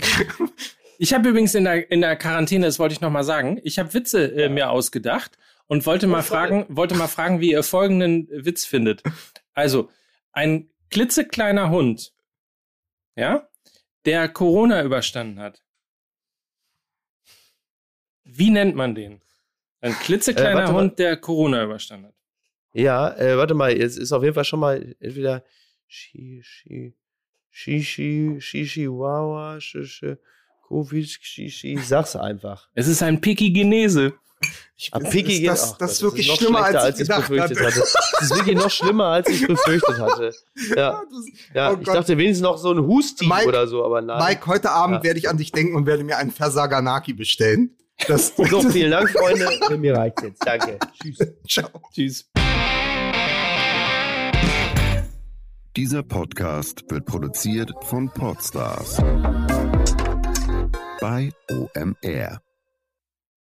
Ich habe übrigens in der, in der Quarantäne, das wollte ich noch mal sagen, ich habe Witze äh, mir ausgedacht und wollte mal fragen, wollte mal fragen, wie ihr folgenden Witz findet. Also, ein klitzekleiner Hund, ja, der Corona überstanden hat. Wie nennt man den? Ein klitzekleiner äh, Hund, der Corona überstanden hat. Ja, äh, warte mal, jetzt ist auf jeden Fall schon mal entweder Shishi, Shishi, Shishi, Wawa, Shishi, Covid, Shishi, sag's einfach. Es ist ein Pikigenese. Ich bin, Piki das, das, das, ist wirklich ist schlimmer, als, als ich befürchtet hatte. hatte. Das ist wirklich noch schlimmer, als ich befürchtet hatte. Ja, ja oh ich dachte wenigstens noch so ein Husti oder so, aber nein. Mike, heute Abend ja. werde ich an dich denken und werde mir einen Versaganaki bestellen. Das so, vielen Dank, Freunde. Mir reicht's jetzt. Danke. Tschüss. Ciao. Tschüss. Dieser Podcast wird produziert von Podstars bei OMR.